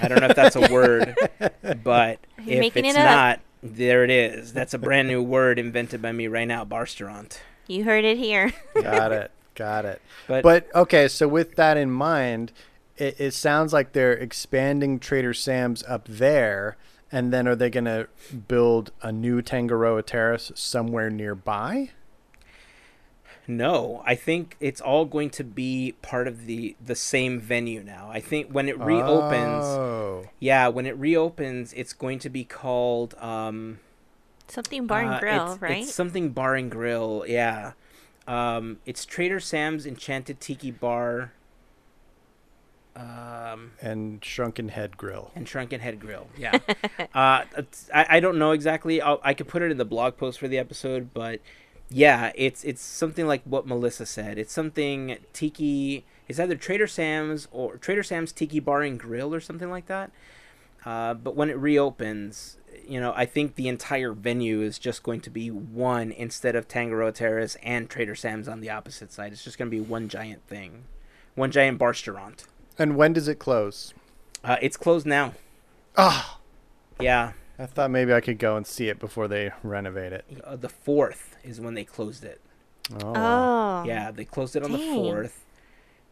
I don't know if that's a word, but You're if it's it up. not, there it is. That's a brand new word invented by me right now, barsterant. you heard it here. Got it. Got it. But, But okay, so with that in mind, it, it sounds like they're expanding Trader Sam's up there, and then are they going to build a new Tangaroa Terrace somewhere nearby? No, I think it's all going to be part of the the same venue now. I think when it reopens, Oh. yeah, when it reopens, it's going to be called um, Something bar and uh, grill, it's- right? It's something bar and grill. Yeah, um, it's Trader Sam's Enchanted Tiki Bar. Um, And Shrunken Head Grill. and Shrunken Head Grill. Yeah, uh, it's- I, I don't know exactly. I'll, I could put it in the blog post for the episode, but yeah, it's it's something like what Melissa said. It's something tiki. It's either Trader Sam's or Trader Sam's Tiki Bar and Grill or something like that. Uh, but when it reopens, you know, I think the entire venue is just going to be one instead of Tangaroa Terrace and Trader Sam's on the opposite side. It's just going to be one giant thing, one giant bar restaurant. And when does it close? Uh, it's closed now. Ah, Yeah, I thought maybe I could go and see it before they renovate it. uh, the fourth is when they closed it. Oh. oh. Yeah, they closed it on the fourth,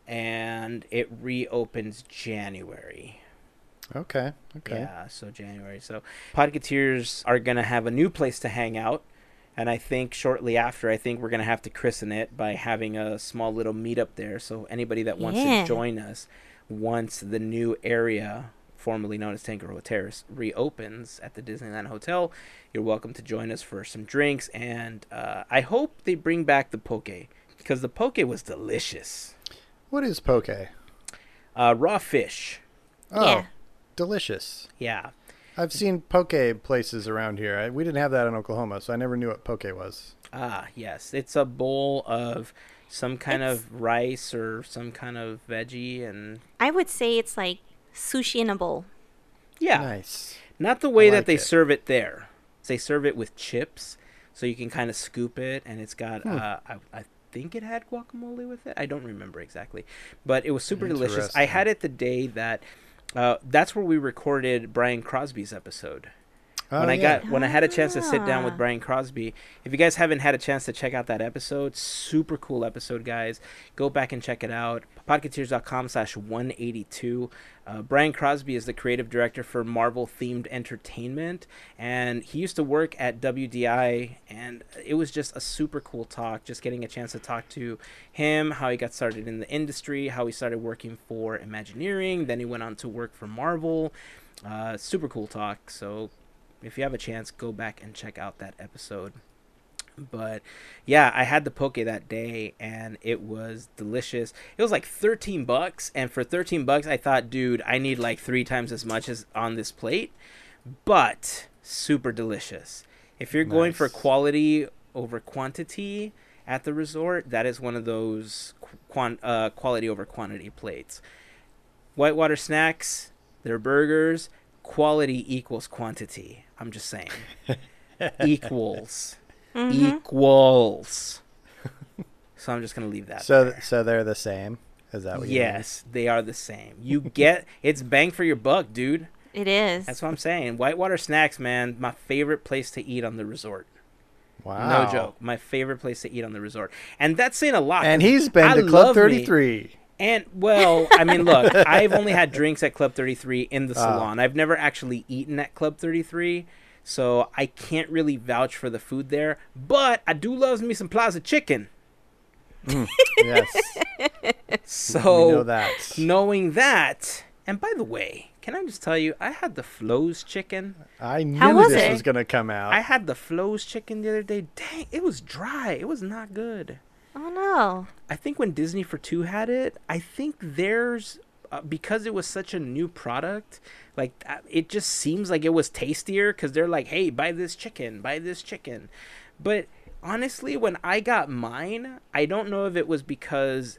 and it reopens January. Okay. Okay. Yeah, so January. So Podcateers are gonna have a new place to hang out, and I think shortly after, I think we're gonna have to christen it by having a small little meetup there. So anybody that wants Yeah. to join us once the new area formerly known as Tangaroa Terrace reopens at the Disneyland Hotel, you're welcome to join us for some drinks. And uh, I hope they bring back the poke because the poke was delicious. What is poke? Uh, raw fish. Oh, Yeah. delicious. Yeah. I've seen poke places around here. I, we didn't have that in Oklahoma, so I never knew what poke was. Ah, yes. It's a bowl of some kind It's- of rice or some kind of veggie and I would say it's like sushi in a bowl. yeah. Nice. Not the way I that they it. serve it there. They serve it with chips so you can kind of scoop it and it's got Hmm. uh I, I think it had guacamole with it. I don't remember exactly. But it was super delicious. I had it the day that uh, that's where we recorded Brian Crosby's episode. Oh, when I yeah. got when I had a chance to sit down with Ah. Brian Crosby. If you guys haven't had a chance to check out that episode, super cool episode, guys. Go back and check it out. Podcateers.com slash 182. Uh, Brian Crosby is the creative director for Marvel themed entertainment, and he used to work at WDI, and it was just a super cool talk. Just getting a chance to talk to him, how he got started in the industry, how he started working for Imagineering, then he went on to work for Marvel. Uh, super cool talk. So if you have a chance, go back and check out that episode. But yeah, I had the poke that day and it was delicious. It was like 13 bucks and for 13 bucks I thought, dude, I need like 3 times as much as on this plate. But super delicious. If you're going for quality over quantity at the resort, that is one of those quan- uh, quality over quantity plates. Whitewater snacks, their burgers, quality equals quantity. I'm just saying. equals. Mhm. Equals. so I'm just going to leave that. So, there. so they're the same. Is that what? you mean? yes, they are the same. You get it's bang for your buck, dude. It is. That's what I'm saying. Whitewater Snacks, man, my favorite place to eat on the resort. Wow. No joke. My favorite place to eat on the resort. And that's saying a lot. And he's been I to Club love me- 33. And well, I mean, look, I've only had drinks at Club 33 in the Ah. salon. I've never actually eaten at Club 33, so I can't really vouch for the food there. But I do love me some Plaza Chicken. Yes. So we know that. knowing that, and by the way, can I just tell you, I had the Flo's chicken. I knew was this it? was going to come out. I had the Flo's chicken the other day. Dang, it was dry. It was not good. Oh no. I think when Disney for Two had it, I think there's uh, because it was such a new product, like uh, it just seems like it was tastier because they're like, "Hey, buy this chicken, buy this chicken," but honestly, when I got mine, I don't know if it was because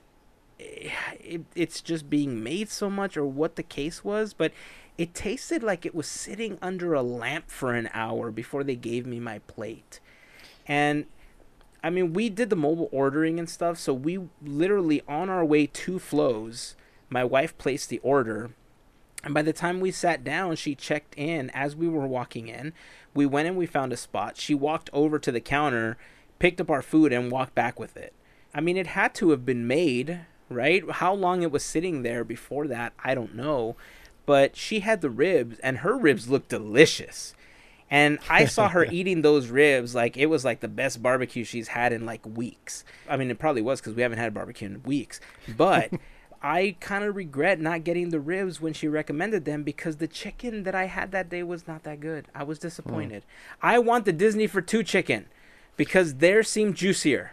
eh, it, it's just being made so much or what the case was, but it tasted like it was sitting under a lamp for an hour before they gave me my plate, and I mean, we did the mobile ordering and stuff, so we literally on our way to Flo's, my wife placed the order, and by the time we sat down, she checked in as we were walking in. We went and we found a spot. She walked over to the counter, picked up our food, and walked back with it. I mean, it had to have been made, right? How long it was sitting there before that, I don't know. But she had the ribs, and her ribs looked delicious And I saw her eating those ribs like it was like the best barbecue she's had in like weeks. I mean, it probably was because we haven't had barbecue in weeks. But I kind of regret not getting the ribs when she recommended them because the chicken that I had that day was not that good. I was disappointed. Hmm. I want the Disney for two chicken because theirs seemed juicier.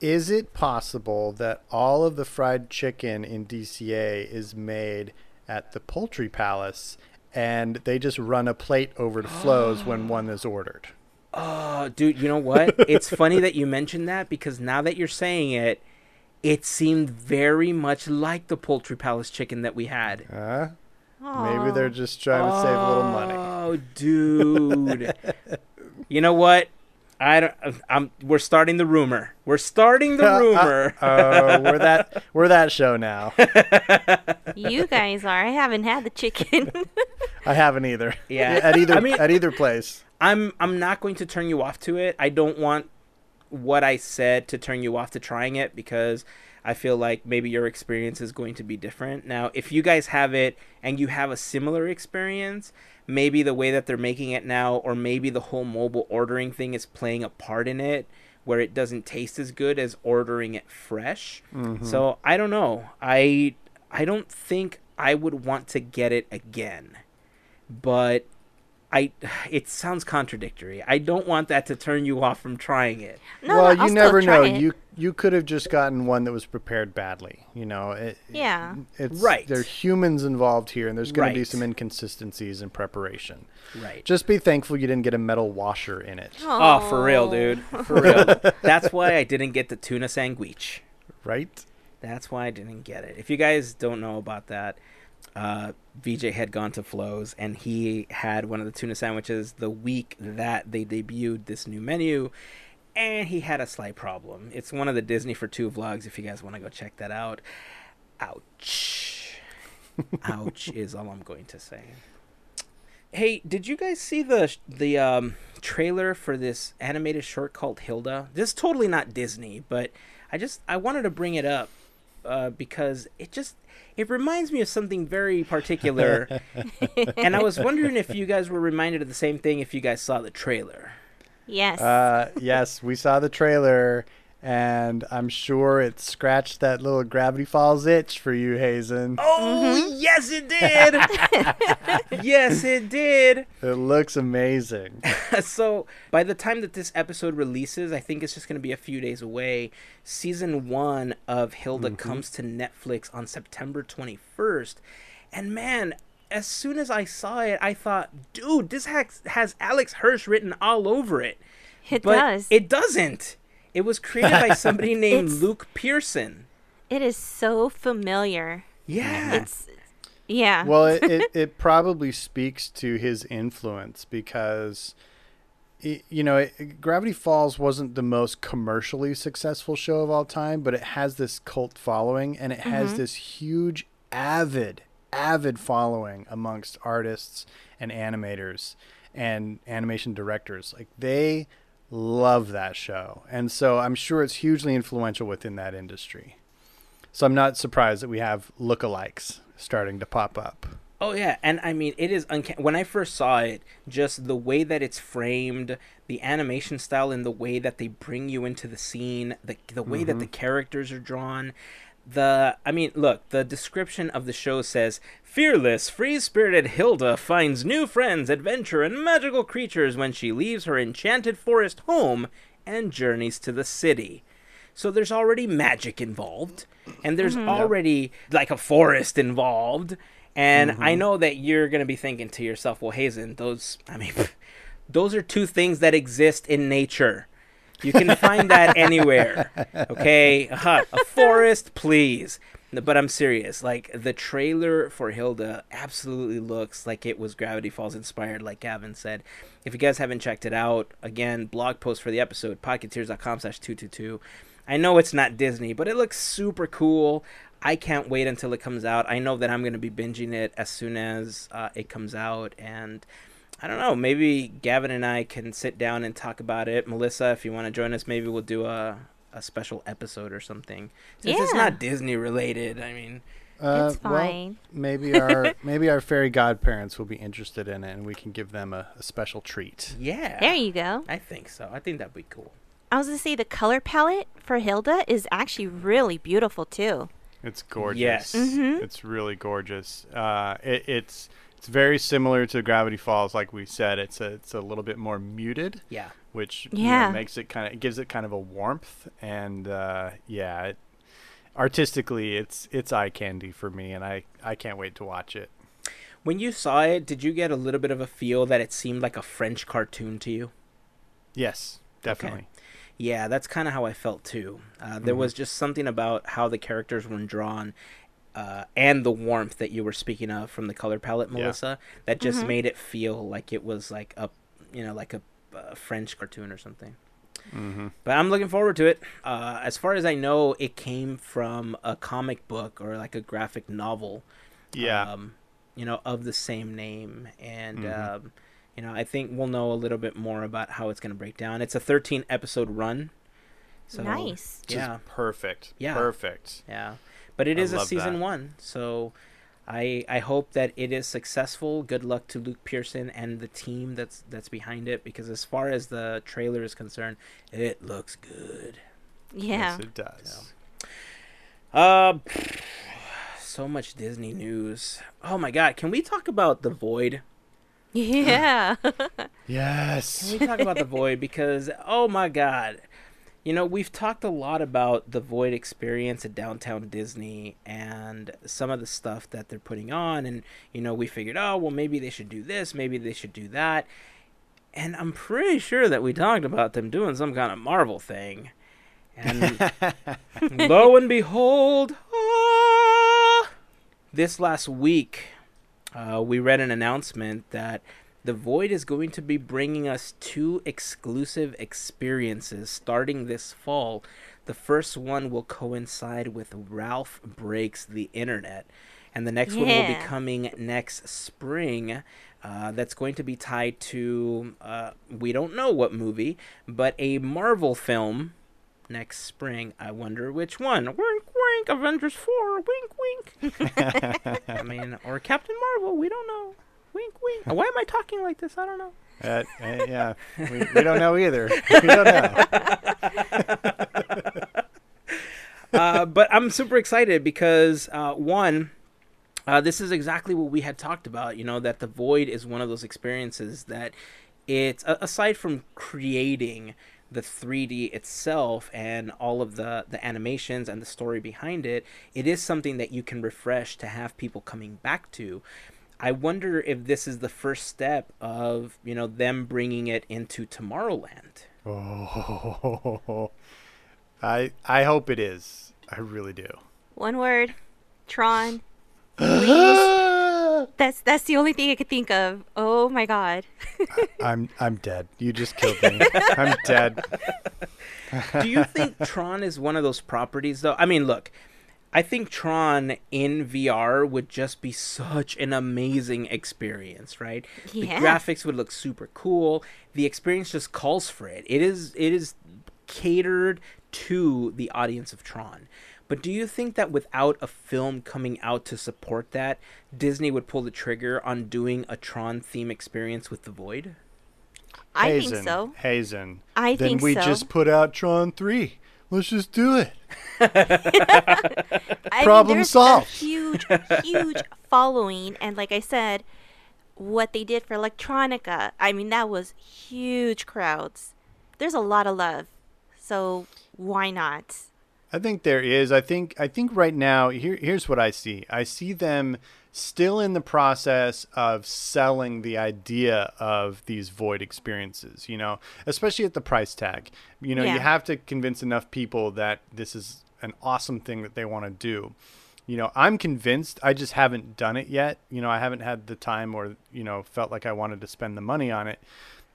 Is it possible that all of the fried chicken in DCA is made at the Poultry Palace and they just run a plate over to Flo's when one is ordered? Oh, dude, you know what? it's funny that you mentioned that because now that you're saying it, it seemed very much like the Poultry Palace chicken that we had. Huh? Maybe they're just trying to save a little money. Oh, dude. you know what? I don't. Uh, I'm. We're starting the rumor. We're starting the uh, uh, rumor. Oh, we're that we're that show now. You guys are. I haven't had the chicken. I haven't either. Yeah. at either I mean- at either place. I'm. I'm not going to turn you off to it. I don't want what I said to turn you off to trying it because I feel like maybe your experience is going to be different. Now, if you guys have it and you have a similar experience, maybe the way that they're making it now, or maybe the whole mobile ordering thing is playing a part in it where it doesn't taste as good as ordering it fresh. Mm-hmm. So I don't know. I I don't think I would want to get it again. But I it sounds contradictory. I don't want that to turn you off from trying it. no, well, no, you I'll still never try know. it. You you could have just gotten one that was prepared badly. You know, it, Yeah. it's Right. There are humans involved here, and there's going to be some inconsistencies in preparation. Right. Just be thankful you didn't get a metal washer in it, Oh, for real, dude. For real. That's why I didn't get the tuna sandwich. right? That's why I didn't get it. If you guys don't know about that, uh, VJ had gone to Flo's and he had one of the tuna sandwiches the week that they debuted this new menu, and he had a slight problem. It's one of the Disney for Two vlogs. If you guys want to go check that out, ouch, ouch is all I'm going to say. Hey, did you guys see the the um, trailer for this animated short called Hilda? This is totally not Disney, but I just I wanted to bring it up uh, because it just it reminds me of something very particular, and I was wondering if you guys were reminded of the same thing if you guys saw the trailer. Yes. Uh, yes, we saw the trailer, and I'm sure it scratched that little Gravity Falls itch for you, Hazen. Oh yes, it did. yes, it did. It looks amazing. so by the time that this episode releases, I think it's just going to be a few days away. Season one of Hilda comes to Netflix on September 21st. And man, as soon as I saw it, I thought, dude, this has, has Alex Hirsch written all over it. it But does. it doesn't. It was created by somebody named It's- Luke Pearson. it is so familiar. Yeah. It's yeah. well, it, it, it probably speaks to his influence because, y- you know, it, Gravity Falls wasn't the most commercially successful show of all time, but it has this cult following and it has mm-hmm. this huge, avid, avid following amongst artists and animators and animation directors. Like, they love that show. And so I'm sure it's hugely influential within that industry. So I'm not surprised that we have lookalikes starting to pop up. Oh yeah, and I mean it is uncanny. When I first saw it, just the way that it's framed, the animation style, and the way that they bring you into the scene, the the way that the mm-hmm. characters are drawn, the I mean, look, the description of the show says, "Fearless, free-spirited Hilda finds new friends, adventure, and magical creatures when she leaves her enchanted forest home and journeys to the city." So there's already magic involved, and there's mm-hmm. already like a forest involved. And I mm-hmm. know that you're gonna be thinking to yourself, "Well, Hazen, those I mean, those are two things that exist in nature. You can find that anywhere. Okay, uh a forest, please." But I'm serious. Like the trailer for Hilda absolutely looks like it was Gravity Falls inspired, like Gavin said. If you guys haven't checked it out, again, blog post for the episode, podcateers.com slash 222. I know it's not Disney, but it looks super cool. I can't wait until it comes out. I know that I'm going to be binging it as soon as uh, it comes out. And I don't know, maybe Gavin and I can sit down and talk about it. Melissa, if you want to join us, maybe we'll do a, a special episode or something. Since it's not Disney related, I mean, Uh, It's well, maybe our maybe our fairy godparents will be interested in it, and we can give them a, a special treat. Yeah. There you go. I think so. I think that'd be cool. I was gonna say the color palette for Hilda is actually really beautiful too. It's gorgeous. Yes. Mhm. It's really gorgeous. Uh, it, it's it's very similar to Gravity Falls, like we said. It's a it's a little bit more muted, Yeah. which you know, Yeah. makes it kind of it gives it kind of a warmth, and uh, yeah, it, artistically, it's it's eye candy for me, and I I can't wait to watch it. When you saw it, did you get a little bit of a feel that it seemed like a French cartoon to you? Yes, definitely. Yeah, that's kind of how I felt too. Uh, there Mhm. was just something about how the characters were drawn, uh, and the warmth that you were speaking of from the color palette, Yeah. Melissa, that just Mhm. made it feel like it was like a, you know, like a, uh French cartoon or something. Mm-hmm. But I'm looking forward to it. Uh, as far as I know, it came from a comic book or like a graphic novel. Yeah. Um, you know, of the same name, and Mhm. um, you know, I think we'll know a little bit more about how it's going to break down. It's a 13 episode run. So, nice. Just Yeah, perfect. Yeah. Perfect. yeah. But it is a season that. one, so I I hope that it is successful. Good luck to Luke Pearson and the team that's that's behind it because as far as the trailer is concerned, it looks good. Yeah. Yes, it does. Uh, so much Disney news. Oh my god, can we talk about the Void? Yeah. Yes. Can we talk about the Void because oh my god. You know, we've talked a lot about the Void experience at Downtown Disney and some of the stuff that they're putting on and you know, we figured, "Oh, well maybe they should do this, maybe they should do that." And I'm pretty sure that we talked about them doing some kind of Marvel thing. And lo and behold, ah, this last week, uh, we read an announcement that the Void is going to be bringing us two exclusive experiences starting this fall. The first one will coincide with Ralph Breaks the Internet, and the next one will be coming next spring. Uh, that's going to be tied to, uh, we don't know what movie, but a Marvel film next spring. I wonder which one. Wink, wink. Avengers 4. Wink, wink. I mean, or Captain Marvel. We don't know. Wink, wink. Why am I talking like this? I don't know. Uh, uh, yeah, we, we don't know either. We don't know. uh, but I'm super excited because uh, one, uh, this is exactly what we had talked about. You know that the void is one of those experiences that it's aside from creating the 3D itself and all of the the animations and the story behind it, it is something that you can refresh to have people coming back to. I wonder if this is the first step of you know them bringing it into Tomorrowland. Oh, I I hope it is. I really do. One word. Tron. That's that's the only thing I could think of. Oh my god. I'm I'm dead. You just killed me. I'm dead. Do you think Tron is one of those properties though? I mean, look, I think Tron in VR would just be such an amazing experience, right? Yeah. The graphics would look super cool. The experience just calls for it. It is it is catered to the audience of Tron. But do you think that without a film coming out to support that, Disney would pull the trigger on doing a Tron theme experience with the Void? I Hazen, think so. Hazen. I then think we so. just put out Tron three. Let's just do it. Problem mean, solved. A huge, huge following, and like I said, what they did for ElecTRONica, I mean, that was huge crowds. There's a lot of love, so why not? I think there is. I think I think right now here here's what I see. I see them still in the process of selling the idea of these void experiences, you know, especially at the price tag. You know, Yeah. you have to convince enough people that this is an awesome thing that they want to do. You know, I'm convinced. I just haven't done it yet. You know, I haven't had the time or, you know, felt like I wanted to spend the money on it.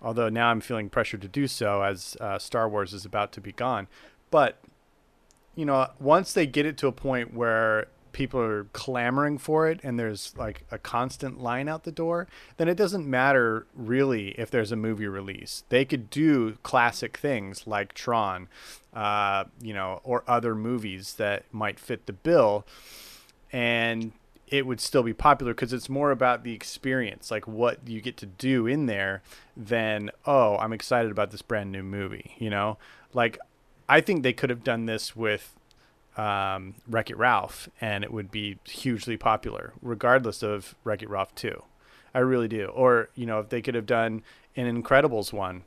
Although now I'm feeling pressured to do so as uh, Star Wars is about to be gone. But you know, once they get it to a point where people are clamoring for it and there's like a constant line out the door, then it doesn't matter really if there's a movie release. They could do classic things like Tron, uh, you know, or other movies that might fit the bill. and it would still be popular because it's more about the experience, like what you get to do in there, than oh, I'm excited about this brand new movie. You know, like I think they could have done this with um, Wreck It Ralph, and it would be hugely popular, regardless of Wreck It Ralph two. I really do. Or you know, if they could have done an Incredibles one,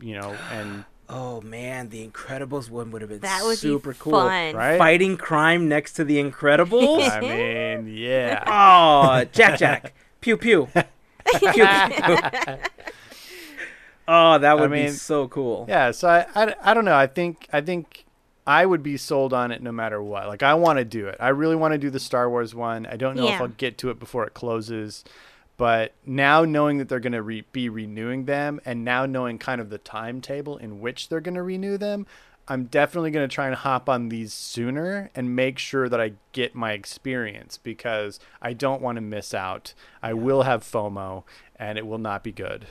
you know, and Oh man, the Incredibles one would have been That would super be cool. fun. right? Fighting crime next to the Incredibles. I mean, yeah. oh, Jack Jack, pew pew, pew pew. oh, that would be mean, so cool. Yeah, so I, I, I don't know. I think I think I would be sold on it no matter what. Like I want to do it. I really want to do the Star Wars one. I don't know if I'll get to it before it closes. But now knowing that they're going to re- be renewing them and now knowing kind of the timetable in which they're going to renew them, I'm definitely going to try and hop on these sooner and make sure that I get my experience because I don't want to miss out. I will have FOMO and it will not be good.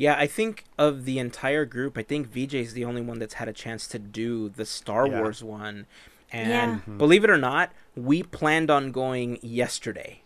Yeah, I think of the entire group, I think VJ is the only one that's had a chance to do the Star Yeah. Wars one. And Yeah. believe it or not, we planned on going yesterday.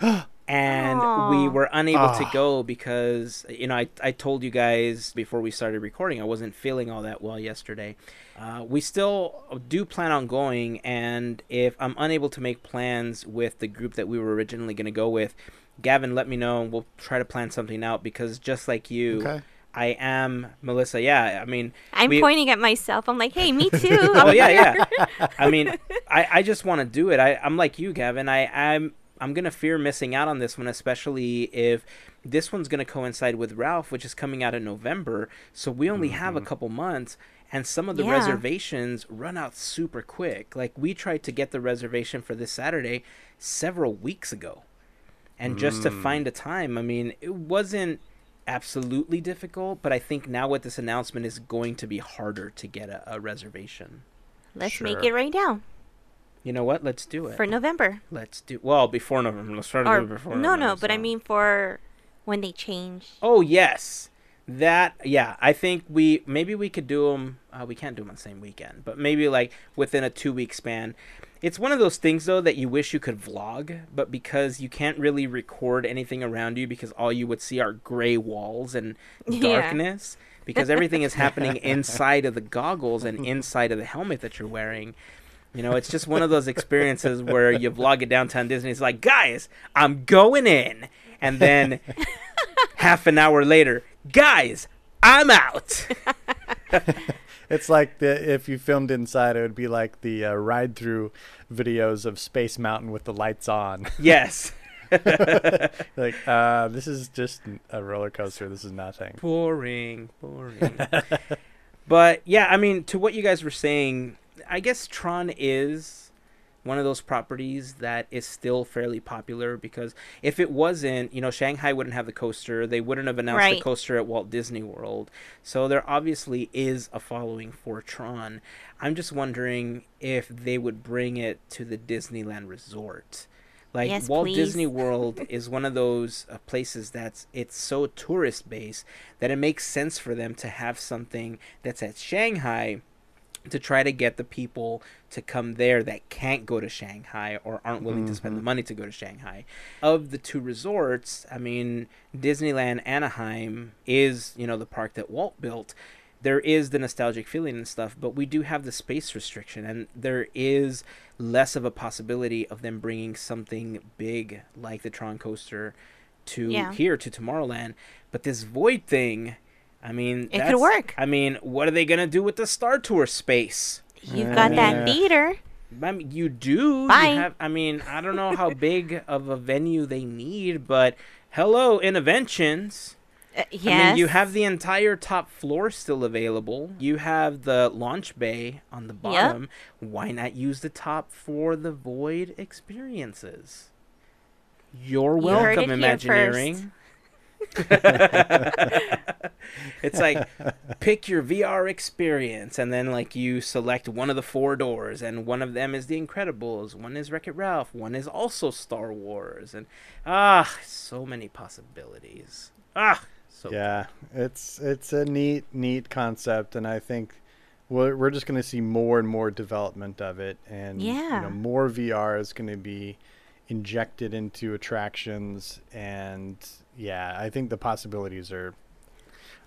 and we were unable to Ah. go because you know I, I told you guys before we started recording I wasn't feeling all that well yesterday. Uh, we still do plan on going, and if I'm unable to make plans with the group that we were originally going to go with, Gavin, let me know and we'll try to plan something out because just like you, Okay. I am Melissa. Yeah, I mean, I'm we- pointing at myself. I'm like, hey, me too. oh yeah, here. yeah. I mean, I, I just want to do it. I, I'm like you, Gavin. I, I'm I'm gonna fear missing out on this one, especially if this one's gonna coincide with Ralph, which is coming out in November. So we only have a mm-hmm. couple months, and some of the Yeah. reservations run out super quick. Like we tried to get the reservation for this Saturday several weeks ago, and just to find a time, I mean, it wasn't absolutely difficult, but I think now with this announcement, it's going to be harder to get a, a reservation. Let's make it right now You know what? Let's do it. for November. Let's do well before November. Let's try to Or before. no, November, no, but I mean for when they change. Oh yes, that yeah. I think we maybe we could do them. Uh, we can't do them on the same weekend, but maybe like within a two week span. It's one of those things though that you wish you could vlog, but because you can't really record anything around you because all you would see are gray walls and Yeah. darkness. Because everything is happening inside of the goggles and inside of the helmet that you're wearing. You know, it's just one of those experiences where you vlog at downtown Disney. It's like, guys, I'm going in. And then half an hour later, guys, I'm out. It's like the if you filmed inside, it would be like the uh, ride through videos of Space Mountain with the lights on. yes. like, uh, this is just a roller coaster. This is nothing. Boring, boring. but yeah, I mean, to what you guys were saying, I guess Tron is one of those properties that is still fairly popular because if it wasn't, you know, Shanghai wouldn't have the coaster. They wouldn't have announced the coaster at Walt Disney World. So there obviously is a following for Tron. I'm just wondering if they would bring it to the Disneyland Resort. Like Yes, Walt please. Disney World is one of those uh, places that's it's so tourist based that it makes sense for them to have something that's at Shanghai to try to get the people to come there that can't go to Shanghai or aren't willing to spend the mm-hmm. money to go to Shanghai. Of the two resorts, I mean, Disneyland Anaheim is, you know, the park that Walt built. There is the nostalgic feeling and stuff, but we do have the space restriction, and there is less of a possibility of them bringing something big like the Tron coaster to Yeah. here to Tomorrowland. But this void thing, I mean, It could work. I mean, what are they gonna do with the Star Tour space? You've got Yeah. that theater. I mean, you do. You Bye. have, I mean, I don't know how big of a venue they need, but hello, Innoventions. Uh, yes. I mean, you have the entire top floor still available. You have the launch bay on the bottom. Why not use the top for the void experiences? You're welcome, it here Imagineering. it's like pick your VR experience, and then like you select one of the four doors, and one of them is The Incredibles, one is Wreck It Ralph, one is also Star Wars, and ah, so many possibilities. Ah, so yeah, it's it's a neat neat concept, and I think We're, we're just going to see more and more development of it, and you Yeah. know, more VR is going to be injected into attractions, and yeah, I think the possibilities are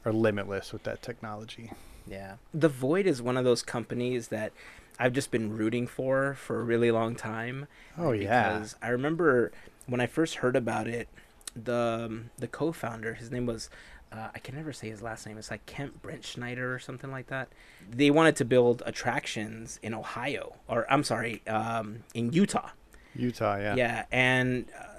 are limitless with that technology. Yeah. The Void is one of those companies that I've just been rooting for for a really long time. Oh yeah, Because I remember when I first heard about it, the um, the co-founder, his name was uh, I can never say his last name. It's like Kent Brent Schneider or something like that. They wanted to build attractions in Ohio, or I'm sorry, um, in Utah. Utah. Yeah. Yeah, and uh,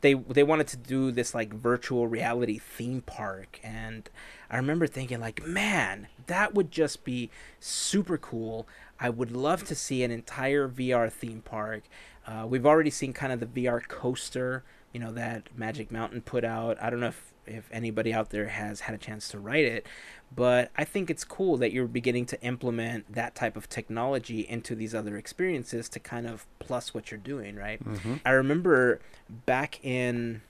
they they wanted to do this like virtual reality theme park, and I remember thinking like, man, that would just be super cool. I would love to see an entire VR theme park. Uh, we've already seen kind of the VR coaster, you know, that Magic Mountain put out. I don't know if if anybody out there has had a chance to write it, but I think it's cool that you're beginning to implement that type of technology into these other experiences to kind of plus what you're doing, right? I remember back in,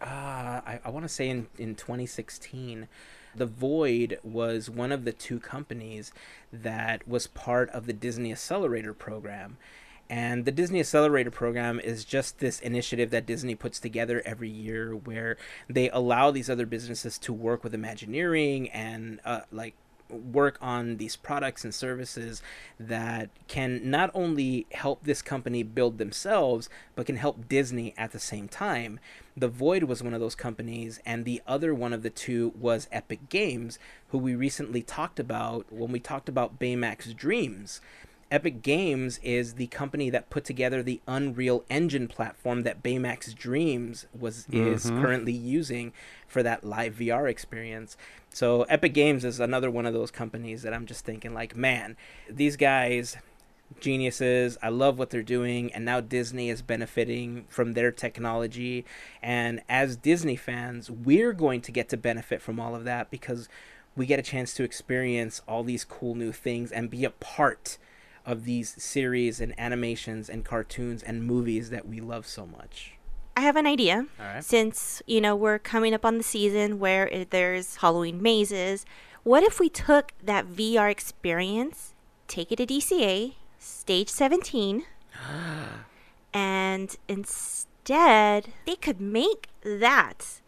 uh, I, I want to say in, in 2016, The Void was one of the two companies that was part of the Disney Accelerator program. And the Disney Accelerator program is just this initiative that Disney puts together every year where they allow these other businesses to work with Imagineering and uh, like work on these products and services that can not only help this company build themselves but can help Disney at the same time. The Void was one of those companies and the other one of the two was Epic Games who we recently talked about when we talked about Baymax Dreams. Epic Games is the company that put together the Unreal Engine platform that Baymax Dreams was is mm-hmm. currently using for that live VR experience. So Epic Games is another one of those companies that I'm just thinking like, man, these guys geniuses. I love what they're doing and now Disney is benefiting from their technology and as Disney fans, we're going to get to benefit from all of that because we get a chance to experience all these cool new things and be a part of these series and animations and cartoons and movies that we love so much. I have an idea. All right. Since, you know, we're coming up on the season where it, there's Halloween mazes, what if we took that VR experience, take it to DCA, stage 17, and instead they could make that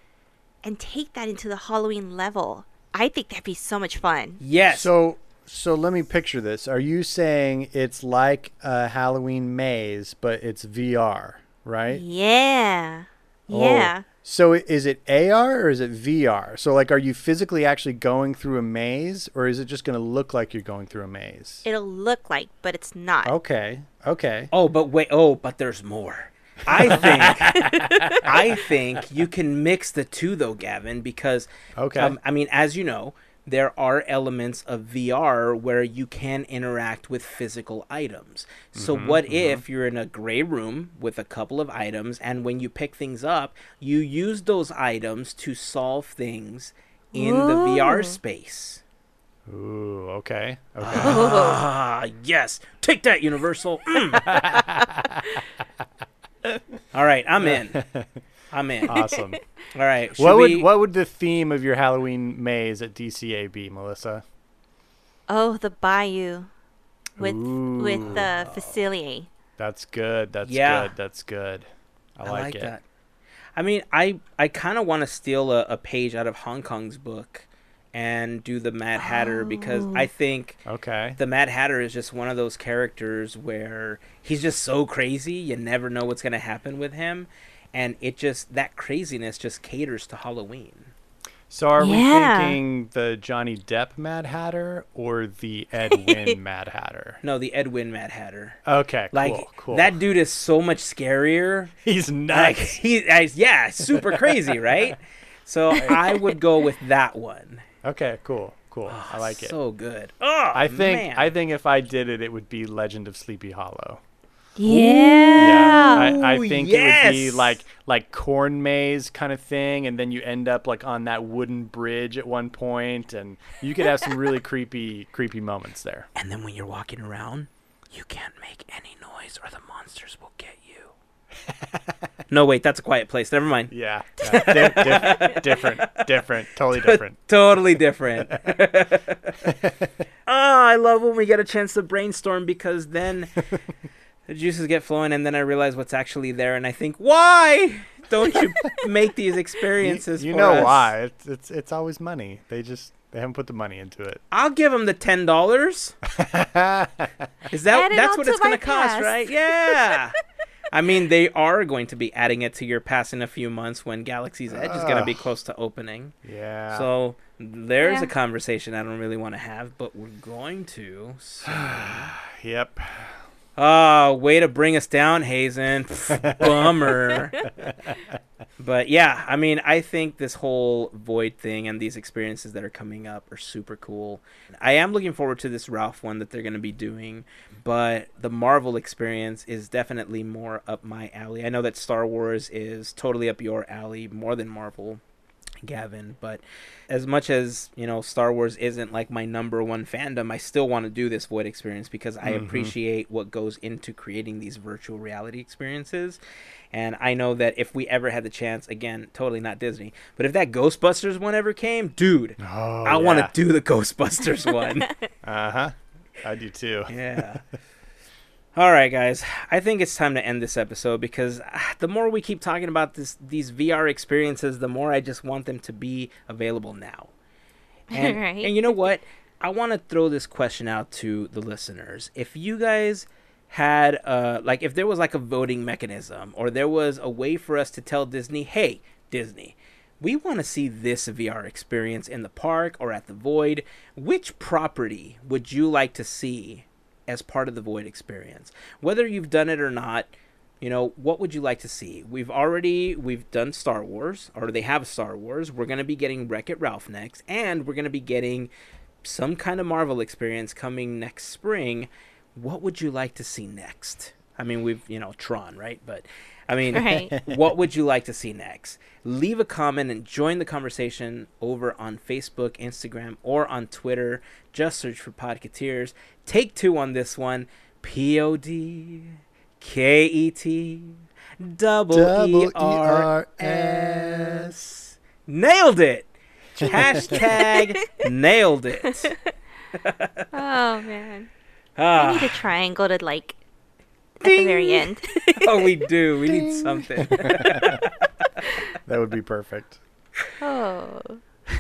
and take that into the Halloween level? I think that'd be so much fun. Yes. So so let me picture this. Are you saying it's like a Halloween maze, but it's VR, right? Yeah. Oh. Yeah. So is it AR or is it VR? So like, are you physically actually going through a maze, or is it just going to look like you're going through a maze? It'll look like, but it's not. Okay. Okay. Oh, but wait. Oh, but there's more. I think I think you can mix the two though, Gavin, because Okay. um, I mean, as you know, there are elements of VR where you can interact with physical items. So Mm-hmm, what if you're in a gray room with a couple of items and when you pick things up, you use those items to solve things in the VR space? Ooh. Okay. Okay. Ah, yes. Take that, Universal. Mm. All right, I'm in. I'm in. Awesome. All right. should what would what would the theme of your Halloween maze at DCA be, Melissa? Oh, the bayou with Ooh. with the Facilier. That's good. That's Yeah. good. That's good. I, I like, like it. that. I mean, I I kind of want to steal a, a page out of Hong Kong's book and do the Mad Hatter because Oh. I think Okay. the Mad Hatter is just one of those characters where he's just so crazy, you never know what's going to happen with him. And it just, that craziness just caters to Halloween. So are Yeah. we thinking the Johnny Depp Mad Hatter or the Ed Wynn Mad Hatter? No, the Ed Wynn Mad Hatter. Okay, Like, cool, cool. that dude is so much scarier. he's Like, nuts. he, I, yeah, super crazy, right? So I would go with that one. okay, cool, cool. Ah, I like it. So good. Oh, I think man. I think if I did it, it would be Legend of Sleepy Hollow. Yeah. I, I Ooh, think it would be like like corn maze kind of thing, and then you end up like on that wooden bridge at one point, and you could have some really creepy creepy moments there. And then when you're walking around, you can't make any noise or the monsters will get you. No, wait, that's a quiet place. Never mind. Yeah, yeah. Di- diff- different, different, totally different. totally different. oh, I love when we get a chance to brainstorm because then the juices get flowing, and then I realize what's actually there, and I think, why don't you make these experiences? you for know us? why? It's, it's it's always money. They just they haven't put the money into it. I'll give them the ten dollars. Is that Add that's on what it's going my to cost, right? Yeah. I mean, they are going to be adding it to your pass in a few months when Galaxy's Edge is going to be close to opening. yeah. So there's Yeah. a conversation I don't really want to have, but we're going to. So. yep. Oh, way to bring us down, Hazen. Pff, Bummer. but yeah, I mean, I think this whole Void thing and these experiences that are coming up are super cool. I am looking forward to this Ralph one that they're going to be doing, but the Marvel experience is definitely more up my alley. I know that Star Wars is totally up your alley more than Marvel. Gavin, but as much as you know, Star Wars isn't like my number one fandom. I still want to do this Void experience because I Mhm. appreciate what goes into creating these virtual reality experiences. And I know that if we ever had the chance, again, totally not Disney, but if that Ghostbusters one ever came, dude, Oh, I want to do the Ghostbusters one. Uh huh. I do too. yeah. All right, guys. I think it's time to end this episode because ah, the more we keep talking about this, these VR experiences, the more I just want them to be available now. And, Right. and you know what? I want to throw this question out to the listeners. If you guys had, uh, like, if there was like a voting mechanism or there was a way for us to tell Disney, hey, Disney, we want to see this VR experience in the park or at the Void, which property would you like to see as part of the Void experience? Whether you've done it or not, you know, what would you like to see? We've already we've done Star Wars, or they have Star Wars. We're gonna be getting Wreck It Ralph next, and we're gonna be getting some kind of Marvel experience coming next spring. What would you like to see next? I mean, we've you know Tron, right? But I mean, Right. what would you like to see next? Leave a comment and join the conversation over on Facebook, Instagram, or on Twitter. Just search for Podcateers. Take two on this one. P O D K E T double E R S. Nailed it. Hashtag nailed it. Oh man. I Ah, need a triangle to like at the very end. oh, we do. We need something. That would be perfect. oh.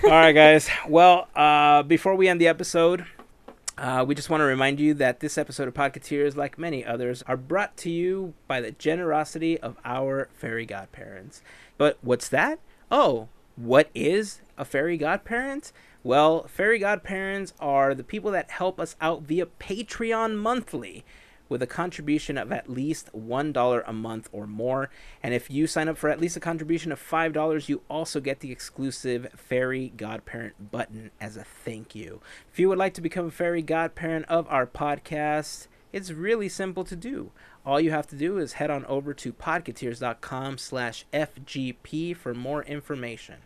All right, guys. Well, uh, before we end the episode, uh, we just want to remind you that this episode of Podcateers, like many others, are brought to you by the generosity of our fairy godparents. But what's that? Oh, what is a fairy godparent? Well, fairy godparents are the people that help us out via Patreon monthly with a contribution of at least $1 a month or more. And if you sign up for at least a contribution of $5, you also get the exclusive Fairy Godparent button as a thank you. If you would like to become a Fairy Godparent of our podcast, it's really simple to do. All you have to do is head on over to podcateers.com slash FGP for more information.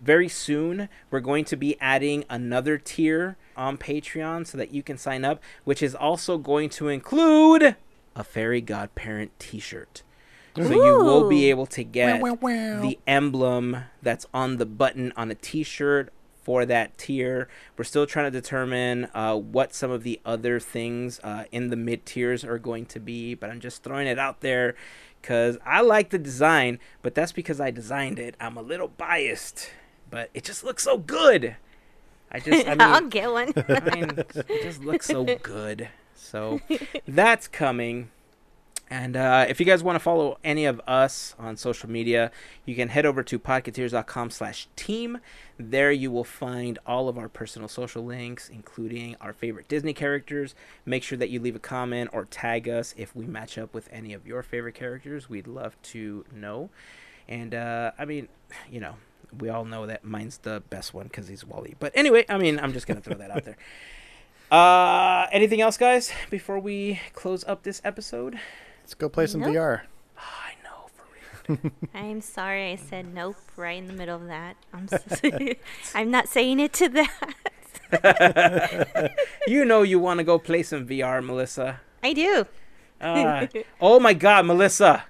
Very soon, we're going to be adding another tier on Patreon so that you can sign up, which is also going to include a Fairy Godparent t shirt. So you will be able to get the emblem that's on the button on a t shirt for that tier. We're still trying to determine uh, what some of the other things uh, in the mid tiers are going to be, but I'm just throwing it out there because I like the design, but that's because I designed it. I'm a little biased, but it just looks so good. I just, I mean, I'll get one. I mean, it just looks so good. So that's coming. And uh, if you guys want to follow any of us on social media, you can head over to podcateers.com slash team. There you will find all of our personal social links, including our favorite Disney characters. Make sure that you leave a comment or tag us if we match up with any of your favorite characters. We'd love to know. And uh, I mean, you know, we all know that mine's the best one because he's WALL-E. But anyway, I mean, I'm just going to throw that out there. Uh, anything else, guys, before we close up this episode? Let's go play some Nope. VR. I know, for real. I'm sorry I said nope right in the middle of that. I'm so I'm not saying it to that. You know you want to go play some VR, Melissa. I do. Uh, oh my God, Melissa!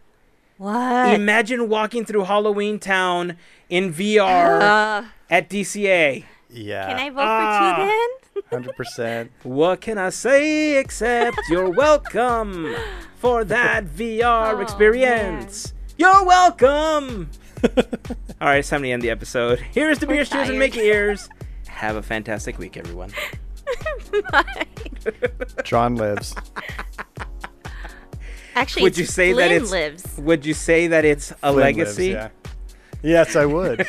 What? Imagine walking through Halloween Town in VR Uh, at DCA. Yeah. can I vote Ah. for two then? Hundred percent. What can I say except you're welcome for that VR Oh, experience? You're welcome. All right, it's time to end the episode. Here's the We're beer steers and tired. Mickey ears. Have a fantastic week, everyone. Bye. Tron lives. Actually, Would you it's say that Flynn it's- lives? Would you say that it's a Flynn lives, legacy? yeah. Yes, I would.